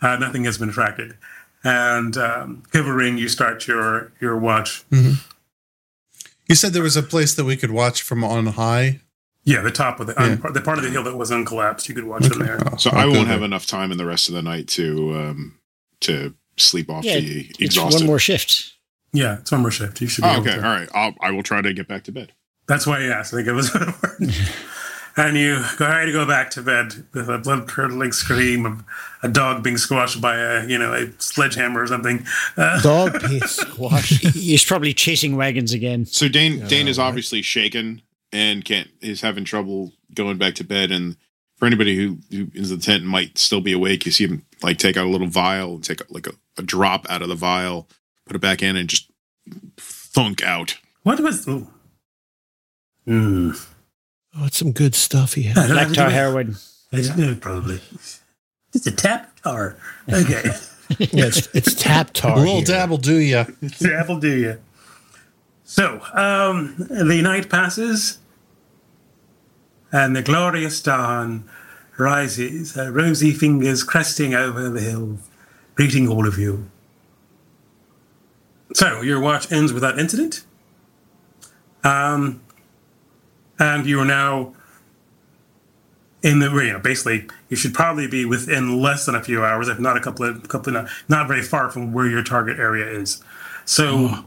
uh, nothing has been attracted. And um, Quiverwing, you start your your watch. You said there was a place that we could watch from on high. Yeah, the top of the un- the part of the hill that was uncollapsed. You could watch from there. Oh, so oh, I won't have enough time in the rest of the night to um, to sleep off Yeah, the it's one more shift. Yeah, it's one more shift. You should. Be Oh, able okay, to- all right. I'll, I will try to get back to bed. That's why I asked. I think it was important. and you go ready to go back to bed with a blood curdling scream of a dog being squashed by a you know a sledgehammer or something. Uh, Dog being squashed. He's probably chasing wagons again. So Dane Dane is obviously shaken and can't is having trouble going back to bed. And for anybody who who is in the tent and might still be awake, you see him like take out a little vial and take like a, a drop out of the vial, put it back in, and just thunk out. What was? Ooh. Hmm. Oh, it's some good stuff he I had. don't Black have tar to do it. heroin. I don't know, probably. It's a tap tar. Okay. Yeah, it's, it's tap tar. A little dabble do ya? tap will do you. So, um, the night passes, and the glorious dawn rises, her rosy fingers cresting over the hill, greeting all of you. So, your watch ends with that incident. Um, and you are now in the you know basically you should probably be within less than a few hours, if not a couple of couple of not very far from where your target area is. So.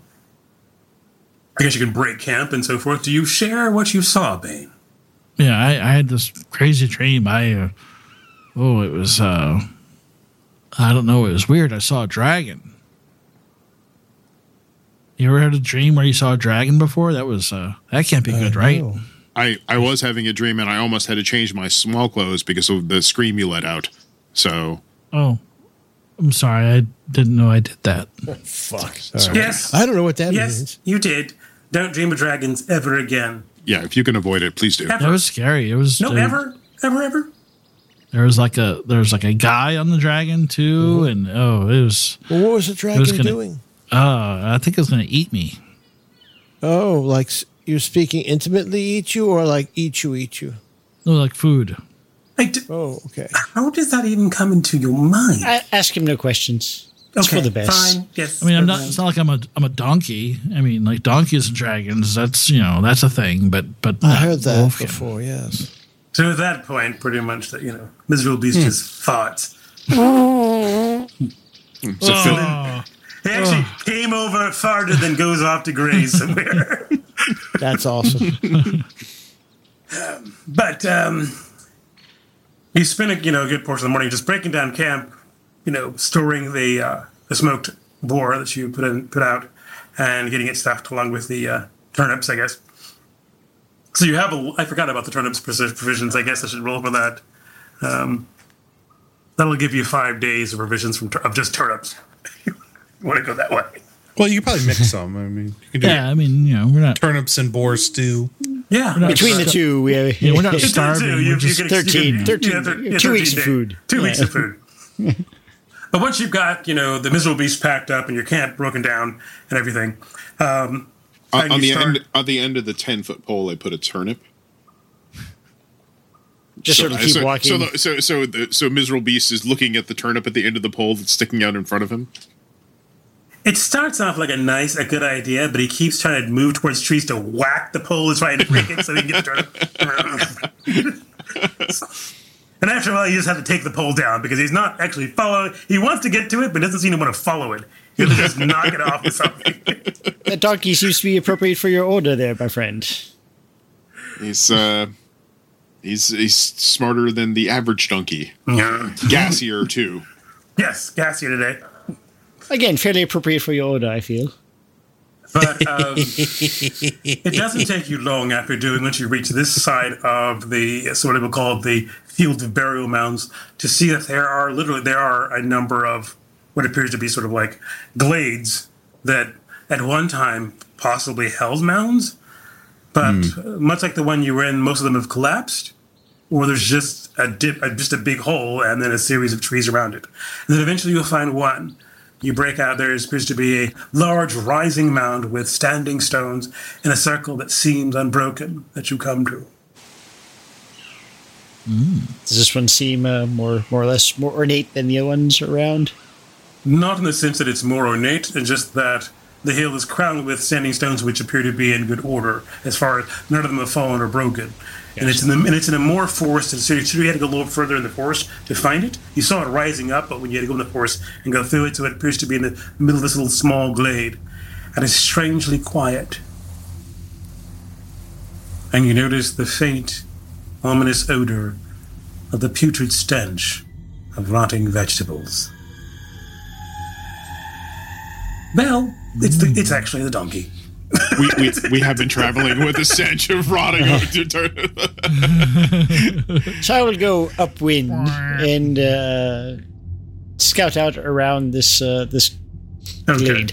I guess you can break camp and so forth. Do you share what you saw, Bane? Yeah, I, I had this crazy dream. I, uh, oh, it was, uh, I don't know, it was weird. I saw a dragon. You ever had a dream where you saw a dragon before? That was, uh, that can't be good, right? I I was having a dream and I almost had to change my small clothes because of the scream you let out. So Oh, I'm sorry. I didn't know I did that. Fuck. Yes. I don't know what that yes, means. you did. Don't dream of dragons ever again. yeah, if you can avoid it, please do. Ever. That was scary. It was, No, uh, ever, ever, ever. There was like a, there was like a guy on the dragon too. And oh, it was, Well, what was the dragon was gonna, doing? uh, I think it was going to eat me. Oh, like you're speaking intimately eat you or like eat you, eat you? No, like food. I d- Oh, okay. how does that even come into your mind? I, ask him no questions. It's okay, for the best. Fine. Yes. I mean, I'm not. fine. It's not like I'm a. I'm a donkey. I mean, like donkeys and dragons. That's you know that's a thing. But but I heard that Wolfkin. before, yes. So at that point, pretty much that you know, miserable beast Hmm. just fought. So Phil- Oh, He actually came over farther than goes off to graze somewhere. That's awesome. But um, you spend a you know a good portion of the morning just breaking down camp, you know, storing the uh, the smoked boar that you put in put out, and getting it stuffed along with the uh, turnips, I guess. So you have a I forgot about the turnips provisions. I guess I should roll for that. Um, that'll give you five days of provisions from of just turnips. you want to go that way? Well, you could probably mix some. I mean, you can do yeah. I mean, you know, we're not. turnips and boar stew. Yeah, not Between the two, we have Yeah, we're not starving. two. We're You- you just can- 13, can- 13, yeah, thir- yeah, two 13 weeks of food. Two weeks of food. but once you've got, you know, the miserable beast packed up and your camp broken down and everything, um, on, on the start- end on the end of the ten foot pole, I put a turnip. Just so, sort of keep so, walking. So, the, so, so, the, so miserable beast is looking at the turnip at the end of the pole that's sticking out in front of him. it starts off like a nice, a good idea, but he keeps trying to move towards trees to whack the pole, trying to break it so he can get the turnip. and after a while, you just have to take the pole down because he's not actually following. He wants to get to it, but doesn't seem to want to follow it. He'll just knock it off with something. that donkey seems to be appropriate for your order there, my friend. He's uh, he's he's smarter than the average donkey. Yeah. Gassier too. Yes, gassy today. Again, fairly appropriate for your order, I feel. But um, it doesn't take you long after doing once you reach this side of the sort of what we called the field of burial mounds to see that there are literally there are a number of what appears to be sort of like glades that at one time possibly held mounds, but hmm. much like the one you were in, most of them have collapsed, or there's just a dip, just a big hole, and then a series of trees around it. And then eventually you'll find one. You break out, there appears to be a large rising mound with standing stones in a circle that seems unbroken that you come to. Does this one seem uh, more, more or less more ornate than the other ones around? Not in the sense that it's more ornate, and just that the hill is crowned with standing stones which appear to be in good order, as far as none of them have fallen or broken. And it's in the and it's in a more forested city. So you had to go a little further in the forest to find it. You saw it rising up, but when you had to go in the forest and go through it, so it appears to be in the middle of this little small glade, and it's strangely quiet. And you notice the faint ominous odor of the putrid stench of rotting vegetables. Well, it's the, it's actually the donkey. we, we, we have been traveling with a stench of rotting. So I will go upwind and uh, scout out around this uh, this glade.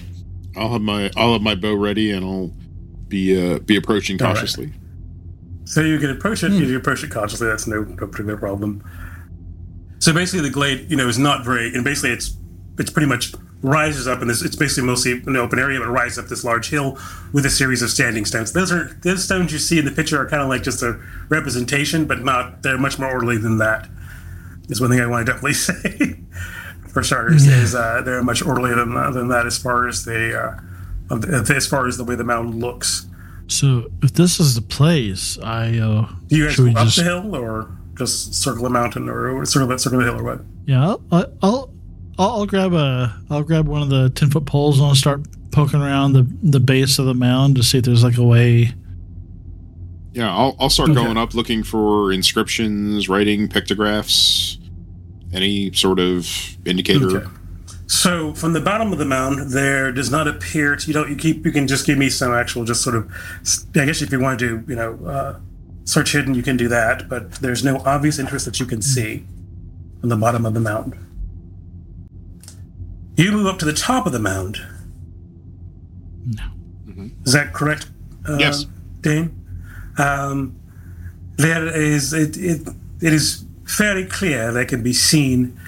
I'll have my I'll have my bow ready and I'll be uh, be approaching All right. cautiously. So you can approach it. if You approach it consciously, That's no, no particular problem. So basically, the glade, you know, is not very, and basically, it's it's pretty much rises up, and this it's basically mostly an open area, but it rises up this large hill with a series of standing stones. Those are those stones you see in the picture are kind of like just a representation, but not. They're much more orderly than that. Is one thing I want to definitely say. For starters, Yeah. is uh, they're much orderlier than than that as far as they uh, as far as the way the mountain looks. So if this is the place, I uh, Do you guys should go up just the hill or just circle the mountain or, or circle that circle the hill or what? yeah? I'll, I'll I'll I'll grab a I'll grab one of the ten foot poles and I'll start poking around the the base of the mound to see if there's like a way. Yeah, I'll I'll start Okay. going up looking for inscriptions, writing, pictographs, any sort of indicator. Okay. So from the bottom of the mound, there does not appear to you don't you keep you can just give me some actual just sort of I guess if you want to do you know uh, search hidden you can do that, but there's no obvious interest that you can see on the bottom of the mound. You move up to the top of the mound. No. Is that correct? Uh, Yes. Dane. Um, there is it, it it is fairly clear there can be seen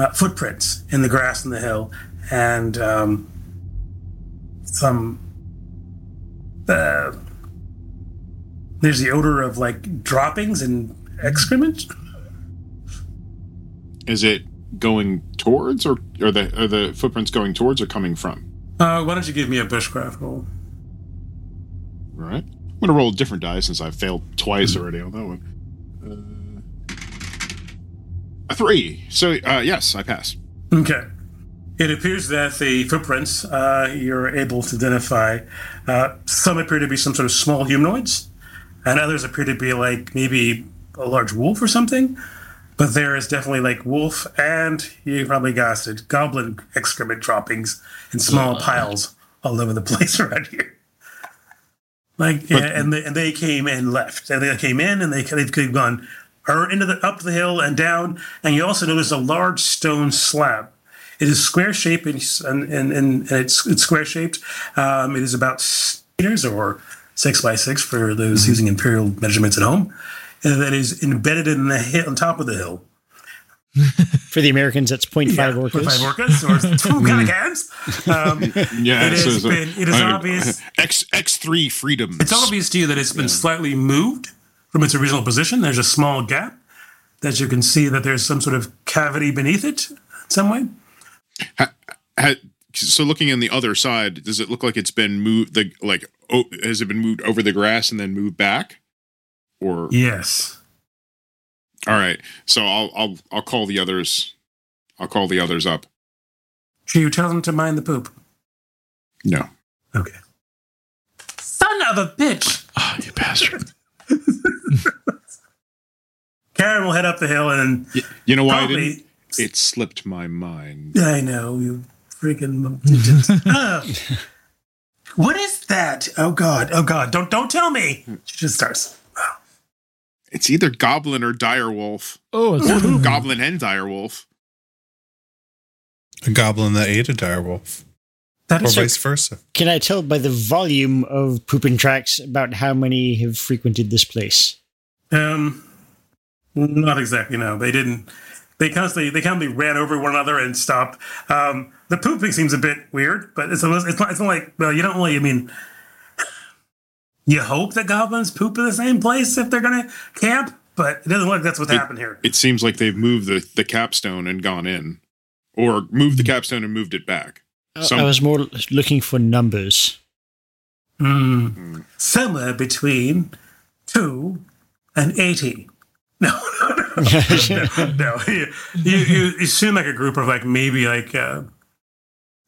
uh, footprints in the grass in the hill and um, some uh, there's the odor of like droppings and excrement Is it going towards, or are the are the footprints going towards or coming from? uh, why don't you give me a bushcraft roll Right. I'm gonna roll a different die since I've failed twice already on that one. Uh, a three. So uh, yes, I pass. Okay. It appears that the footprints uh, you're able to identify, uh, some appear to be some sort of small humanoids, and others appear to be like maybe a large wolf or something. But there is definitely like wolf and you probably guessed it, goblin excrement droppings in small piles all over the place around here. Like yeah, and they, and they came and left. And they came in and they they've gone or into the up the hill and down. And you also notice a large stone slab. It is square shaped and and, and, and it's it's square shaped. Um, it is about six meters or six by six for those using imperial measurements at home. And that is embedded in the hill on top of the hill. For the Americans, that's 0.5 Yeah, orcas. 0.5 orcas or two kilograms. Um, Yeah, it has so- been. It is uh, obvious. X X three freedom. It's obvious to you that it's been slightly moved from its original position. There's a small gap that you can see that there's some sort of cavity beneath it in some way. Ha- so looking on the other side, does it look like it's been moved? The like, oh, has it been moved over the grass and then moved back? Or Yes. all right. So I'll I'll I'll call the others. I'll call the others up. Should you tell them to mind the poop? No. Okay. Son of a bitch! Oh, you bastard! Karyn will head up the hill and You know why I Probably- didn't? It slipped my mind. I know you freaking. Ah. what is that? Oh God! Oh God! Don't don't tell me. She just starts. It's either goblin or direwolf. Oh, it's or goblin and direwolf. A goblin that ate a direwolf. That or is vice versa. Can I tell by the volume of pooping tracks about how many have frequented this place? Um, not exactly. No, they didn't. They constantly they constantly ran over one another and stopped. Um, the pooping seems a bit weird, but it's it's not, it's not like well, you don't really. I mean, you hope that goblins poop in the same place if they're gonna camp, but it doesn't look like that's what's It- happened here. It seems like they've moved the, the capstone and gone in, or moved the capstone and moved it back. I- Some- I was more looking for numbers. Hmm. Somewhere between two and eighty. No, no, no, no. no. You, you, you, you seem like a group of like maybe like uh,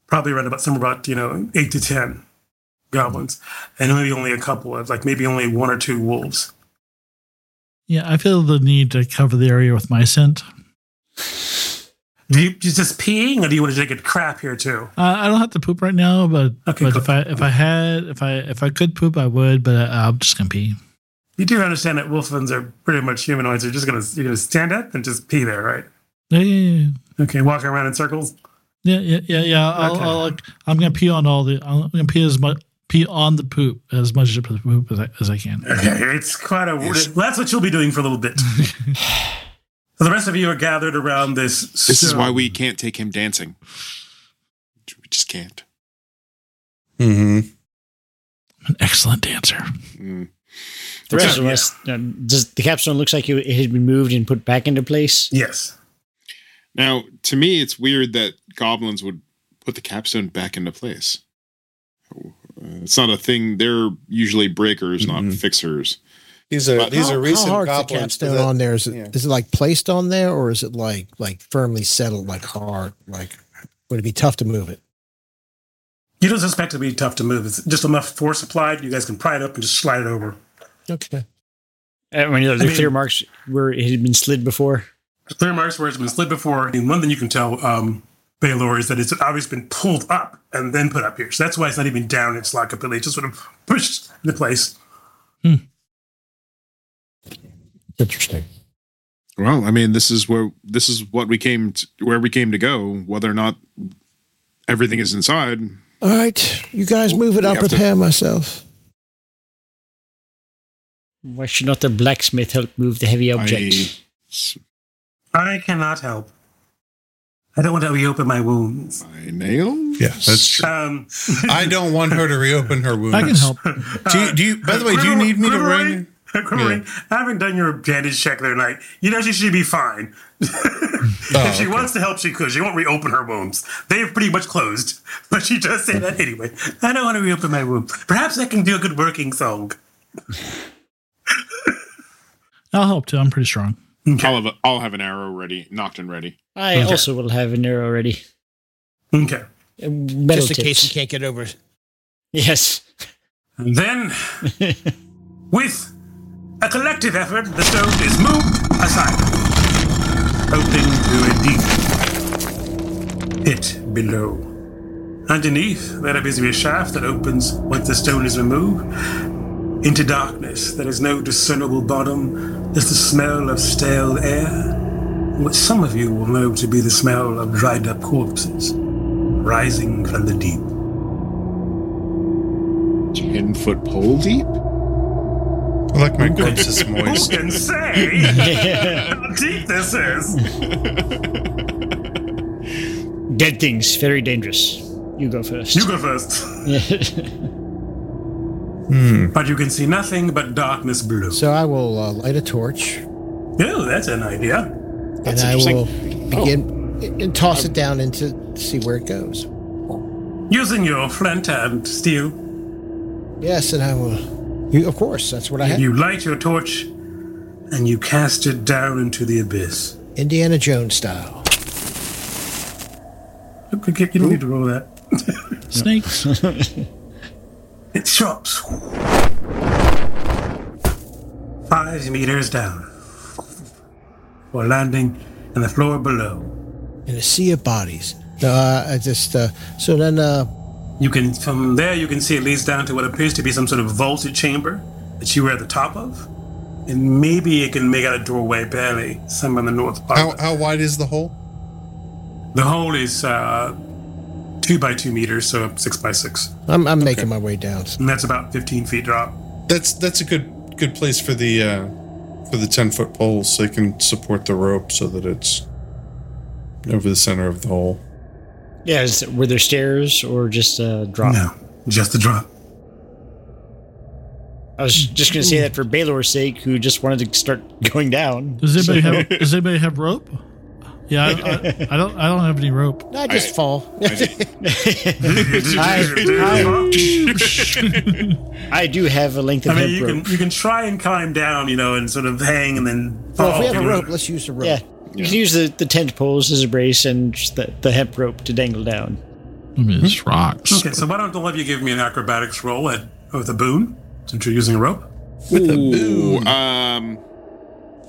probably around about somewhere about you know eight to ten goblins, and maybe only a couple of like maybe only one or two wolves. Yeah, I feel the need to cover the area with my scent. Do you you just peeing, or do you want to take a crap here too? Uh, I don't have to poop right now, but Okay, but cool. if I if I had if I if I could poop, I would. But I, I'm just gonna pee. You do understand that wolfens are pretty much humanoids. You're just gonna you're gonna stand up and just pee there, right? Yeah, yeah, yeah. Okay, walking around in circles. Yeah, yeah, yeah, yeah. I'll, Okay. I'll, like, I'm gonna pee on all the. I'm gonna pee as much pee on the poop as much of the poop as I, as I can. Okay, it's quite a. That's what you'll be doing for a little bit. so the rest of you are gathered around this. This is why we can't take him dancing. We just can't. Mm-hmm. An excellent dancer. Mm. The rest of us, um, does the capstone looks like it, it had been moved and put back into place? Yes. Now, to me, it's weird that goblins would put the capstone back into place. Uh, It's not a thing. They're usually breakers, not fixers. These are But- these how, are recent how hard's the goblins. capstone that- on there? Is it is yeah. it like placed on there, or is it like like firmly settled, like hard? Like would it be tough to move it? You don't suspect it to be tough to move. It's just enough force applied. You guys can pry it up and just slide it over. Okay. I mean, are I there mean- clear marks where it had been slid before? Clear marks where it's been slid before. And one thing you can tell, um, Balor, is that it's obviously been pulled up and then put up here. So that's why it's not even down. It's like completely just sort of pushed into place. Interesting. Well, I mean, this is where this is what we came to, where we came to go. Whether or not everything is inside, All right, you guys move it. I'll have to- prepare myself. Why should not the blacksmith help move the heavy object? I cannot help. I don't want to reopen my wounds. My nail. Yes, that's true. Um, I don't want her to reopen her wounds. I can help. Do you, do you, by the way, do you need me to run? haven't done your bandage check the other night, you know she should be fine. Oh, if she wants to help, she could. She won't reopen her wounds. They have pretty much closed. But she does say that anyway. I don't want to reopen my wound. Perhaps I can do a good working song. I'll help too. I'm pretty strong. I'll have a, I'll have an arrow ready, knocked and ready. I Okay. also will have an arrow ready. Okay. Uh, Metal Just in case tips. you can't get over. it. Yes. And then, with a collective effort, the stone is moved aside, opening to a deep pit below. Underneath, there appears to be a shaft that opens once the stone is removed into darkness. There is no discernible bottom, just the smell of stale air, which some of you will know to be the smell of dried up corpses rising from the deep. Ten foot pole deep. I like my corpse is Who moist. can say how deep this is? Dead things, very dangerous. You go first. You go first. Hmm. But you can see nothing but darkness blue. So I will uh, light a torch, Oh, that's an idea. and I will begin and toss it down into see where it goes. Using your flint and steel, Yes, and I will. You, of course, that's what I have. you light your torch and you cast it down into the abyss. Indiana Jones style. Okay, You don't need to roll that. Snakes. It drops five meters down for landing on the floor below. In a sea of bodies. No, uh, I just uh, so then uh, You can from there you can see it leads down to what appears to be some sort of vaulted chamber that you were at the top of, and maybe it can make out a doorway barely somewhere in the north part. How, how wide is the hole? The hole is uh, two by two meters, so six by six, I'm I'm making my way down. and that's about fifteen feet drop. That's that's a good good place for the uh, for the ten foot pole, so they can support the rope so that it's over the center of the hole. Yeah, is, were there stairs or just a drop? No, just a drop. I was just going to say that for Balor's sake, who just wanted to start going down. Does anybody have Does anybody have rope? Yeah, I, I, I don't. I don't have any rope. I just fall. I do have a length of I mean, you rope. can you can try and climb down, you know, and sort of hang and then. Well, if we have a you know. rope, let's use the rope. Yeah. You can use the, the tent poles as a brace and the, the hemp rope to dangle down. I mean, it's rocks. Okay, so why don't all of you give me an acrobatics roll at with a boon, since you're using a rope? with Ooh, um,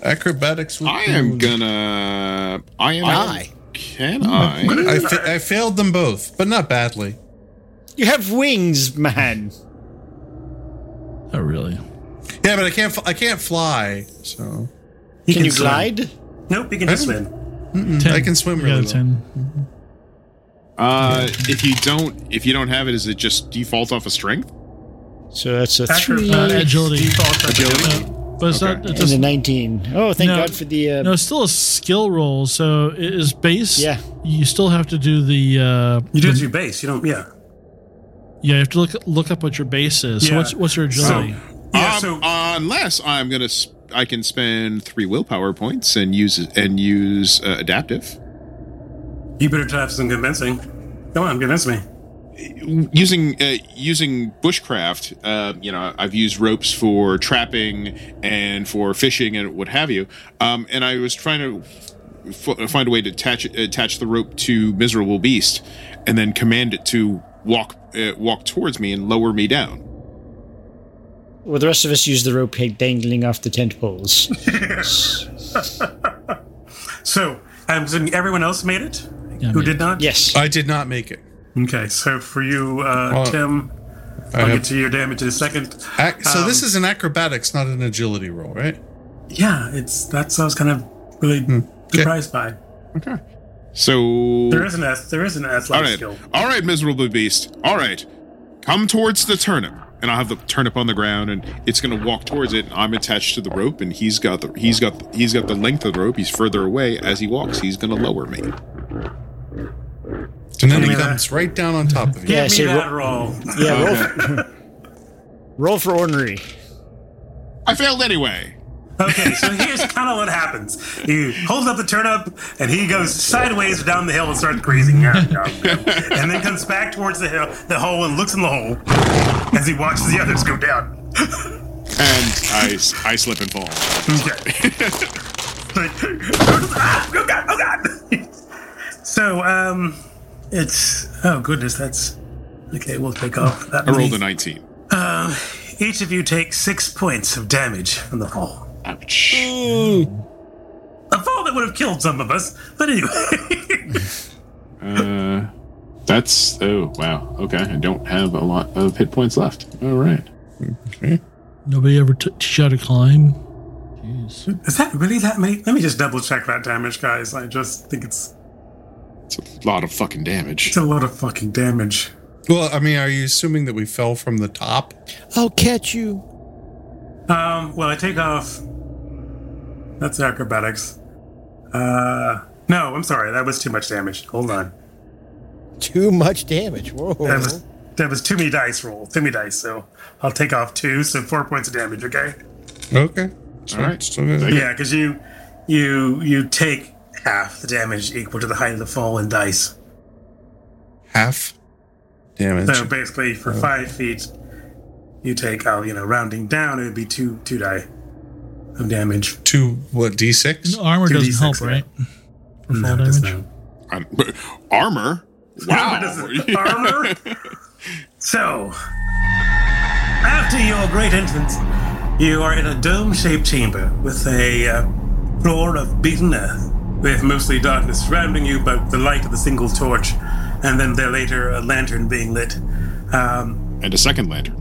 Acrobatics. With I am boon. gonna. I am. I. Can I? I, fa- I failed them both, but not badly. You have wings, man. Oh, really? Yeah, but I can't. I can't fly. So Can, you swim. glide? Nope, you can just I swim. Mm-mm, I can swim really well. 10. Uh, if you don't, if you don't have it, is it just default off of strength? So that's a Acro- three uh, agility. Default Agility? No, but it's Okay. not. It and a doesn't, 19. Oh, thank No. God for the. Uh, no, it's still a skill roll. So it is base. Yeah. You still have to do the. Uh, You do the- your base. You don't. Yeah. Yeah, you have to look look up what your base is. So Yeah. what's what's your agility? Yeah. Um, so unless I'm gonna, sp- I can spend three willpower points and use and use uh, adaptive. you better try some convincing. Come on, convince me. using uh, using bushcraft, uh, you know, I've used ropes for trapping and for fishing and what have you. Um, and I was trying to f- find a way to attach attach the rope to miserable beast, and then command it to walk uh, walk towards me and lower me down. Well, the rest of us use the rope dangling off the tent poles. Yes. So, I'm assuming everyone else made it. Yeah, Who made did not? yes. I did not make it. Okay. So for you, uh, Well, Tim, I I'll have- get to your damage in a second. Ac- so this Um, is an acrobatics, not an agility roll, right? Yeah, it's that's what I was kind of really Hmm. surprised by. Okay. So There is an S. There is an all athletic right, skill. all right, miserable beast. All right, come towards the turnip, and I'll have the turnip on the ground, and it's going to walk towards it. And I'm attached to the rope, and he's got the he's got he's got the length of the rope. He's further away as he walks. He's going to lower me. And then he comes right down on top of you. Give Yeah, me say that roll. Yeah, roll for, roll for ornery. I failed anyway. Okay, so here's kind of what happens. He holds up the turnip, and he goes sideways down the hill and starts grazing and then comes back towards the hill, the hole, and looks in the hole as he watches the others go down. And I, I slip and fall. Okay. Like, ah, oh god! Oh god! so, um, it's oh goodness, that's okay. We'll take off that. I rolled many. a 19. Um, each of you take six points of damage from the fall. Ouch. A fall that would have killed some of us, but anyway. Uh, that's oh wow. Okay, I don't have a lot of hit points left. All right. Okay. Nobody ever t- teach you how to climb. Jeez. Is that really that many? Let me just double check that damage, guys. I just think it's It's a lot of fucking damage. it's a lot of fucking damage. Well, I mean, are you assuming that we fell from the top? I'll catch you. Um, well, I take off. That's acrobatics. Uh, no, I'm sorry. That was too much damage. Hold on. Too much damage. Whoa. That was that was too many dice roll. Too many dice. So I'll take off two. So four points of damage. Okay. Okay. All right. Still. Yeah, because you you you take half the damage equal to the height of the fall in dice. Half damage. So basically, for oh. five feet, you take out. You know, rounding down, it would be two two die of damage. Two, what, D6? No, armor Two doesn't D6, help, yeah. right? For No, fall it damage. Armor. Wow. Armor. so, after your great entrance, you are in a dome-shaped chamber with a uh, floor of beaten earth, with mostly darkness surrounding you, but the light of the single torch, and then there later a lantern being lit. Um, And a second lantern.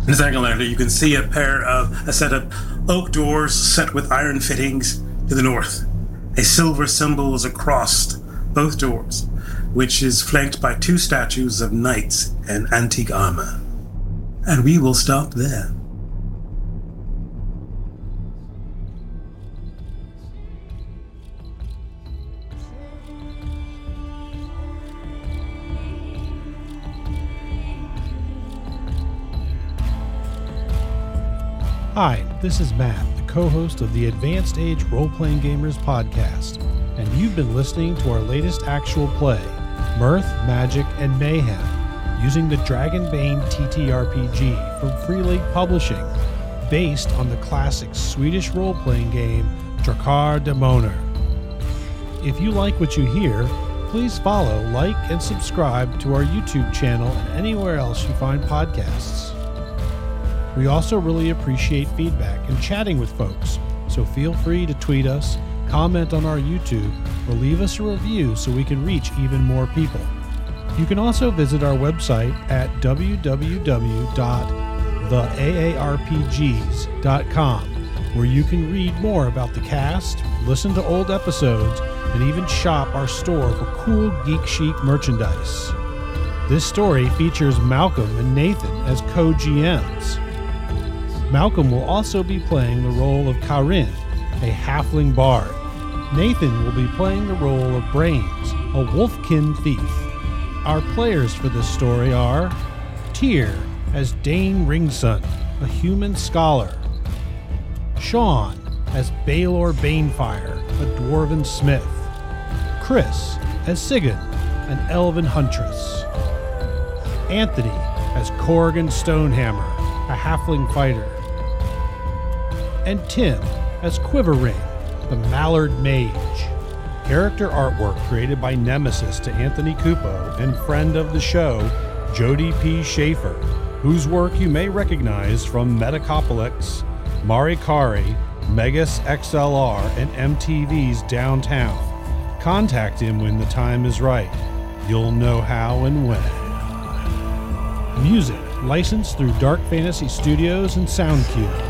in the second lantern, you can see a pair of a set of oak doors set with iron fittings to the north. A silver symbol is across both doors, which is flanked by two statues of knights in antique armor. And we will stop there. Hi, this is Matt, the co host of the Advanced Age Role Playing Gamers podcast, and you've been listening to our latest actual play, Mirth, Magic, and Mayhem, using the Dragonbane TTRPG from Free League Publishing, based on the classic Swedish role playing game Drakar Demoner. If you like what you hear, please follow, like, and subscribe to our YouTube channel and anywhere else you find podcasts. We also really appreciate feedback and chatting with folks, So feel free to tweet us, comment on our YouTube, or leave us a review so we can reach even more people. You can also visit our website at www.theaarpgs.com, where you can read more about the cast, listen to old episodes, and even shop our store for cool Geek Chic merchandise. This story features Malcolm and Nathan as co GMs. Malcolm will also be playing the role of Karyn, a halfling bard. Nathan will be playing the role of Brains, a wolfkin thief. Our players for this story are Tyr as Dane Ringson, a human scholar, Sean as Balor Banefire, a dwarven smith, Chris as Sigyn, an elven huntress, Anthony as Korgan Stonehammer, a halfling fighter, and Tim as Quiverwing, the Mallard Mage. Character artwork created by Nemesis to Anthony Cupo and friend of the show, Jody P. Schaefer, whose work you may recognize from Metalocalypse, Marikari, Megas XLR, and MTV's Downtown. Contact him when the time is right. You'll know how and when. Music licensed through Dark Fantasy Studios and SoundCube.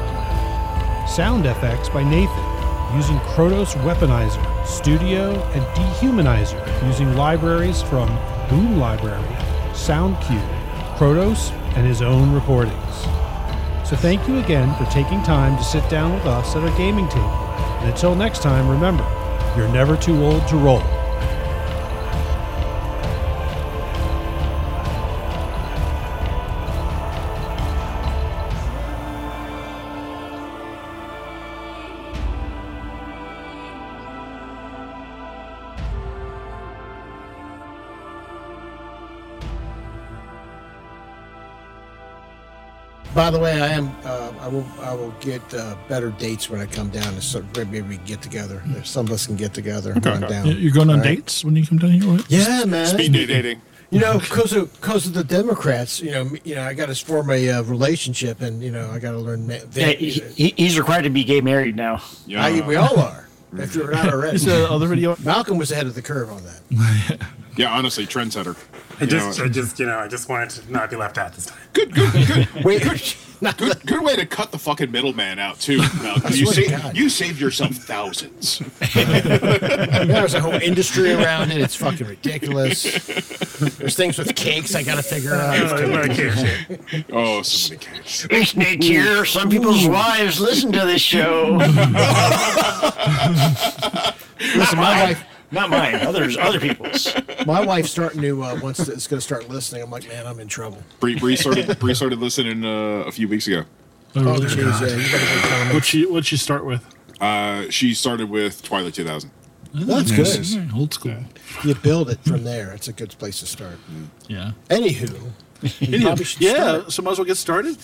Sound FX by Nathan using Krotos Weaponizer, Studio, and Dehumanizer using libraries from Boom Library, SoundCube, Krotos, and his own recordings. So thank you again for taking time to sit down with us at our gaming table. And until next time, remember, you're never too old to roll. By the way, I am. Uh, I will. I will get uh, better dates when I come down. And so maybe we can get together. If some of us can get together. and run down. You- You're going on All right? dates when you come down here? right? Yeah, man. Speed dating. You know, because of because of the Democrats, you know, you know, I got to form a uh, relationship, and you know, I got to learn. Ma- Yeah, he, he- he's required to be gay married now. I, we all are. If you're not already. Is there other video? Malcolm was ahead of the curve on that. Yeah, honestly, trendsetter. I just, know, I just, you know, I just wanted to not be left out this time. good, good, good. Wait, good, good way to cut the fucking middleman out too. Malcolm. You, swear to sa- God. you saved yourself thousands. There's a whole industry around it. It's fucking ridiculous. There's things with cakes I got to figure out. Oh, so many cakes. It's Nate here. Oh, Some people's wives listen to this show. Listen, my wife. Not mine. Others, other people's. My wife's starting to uh, once it's going to start listening. I'm like, man, I'm in trouble. Bree, Bree started. Bree started listening uh, a few weeks ago. Oh, Oh, really? jeez, yeah, you better get. What'd she, what'd she start with? Uh, she started with Twilight 2000. That's Nice. good. Old school. You build it from there. It's a good place to start. Yeah. Anywho, you yeah, start. so might as well get started.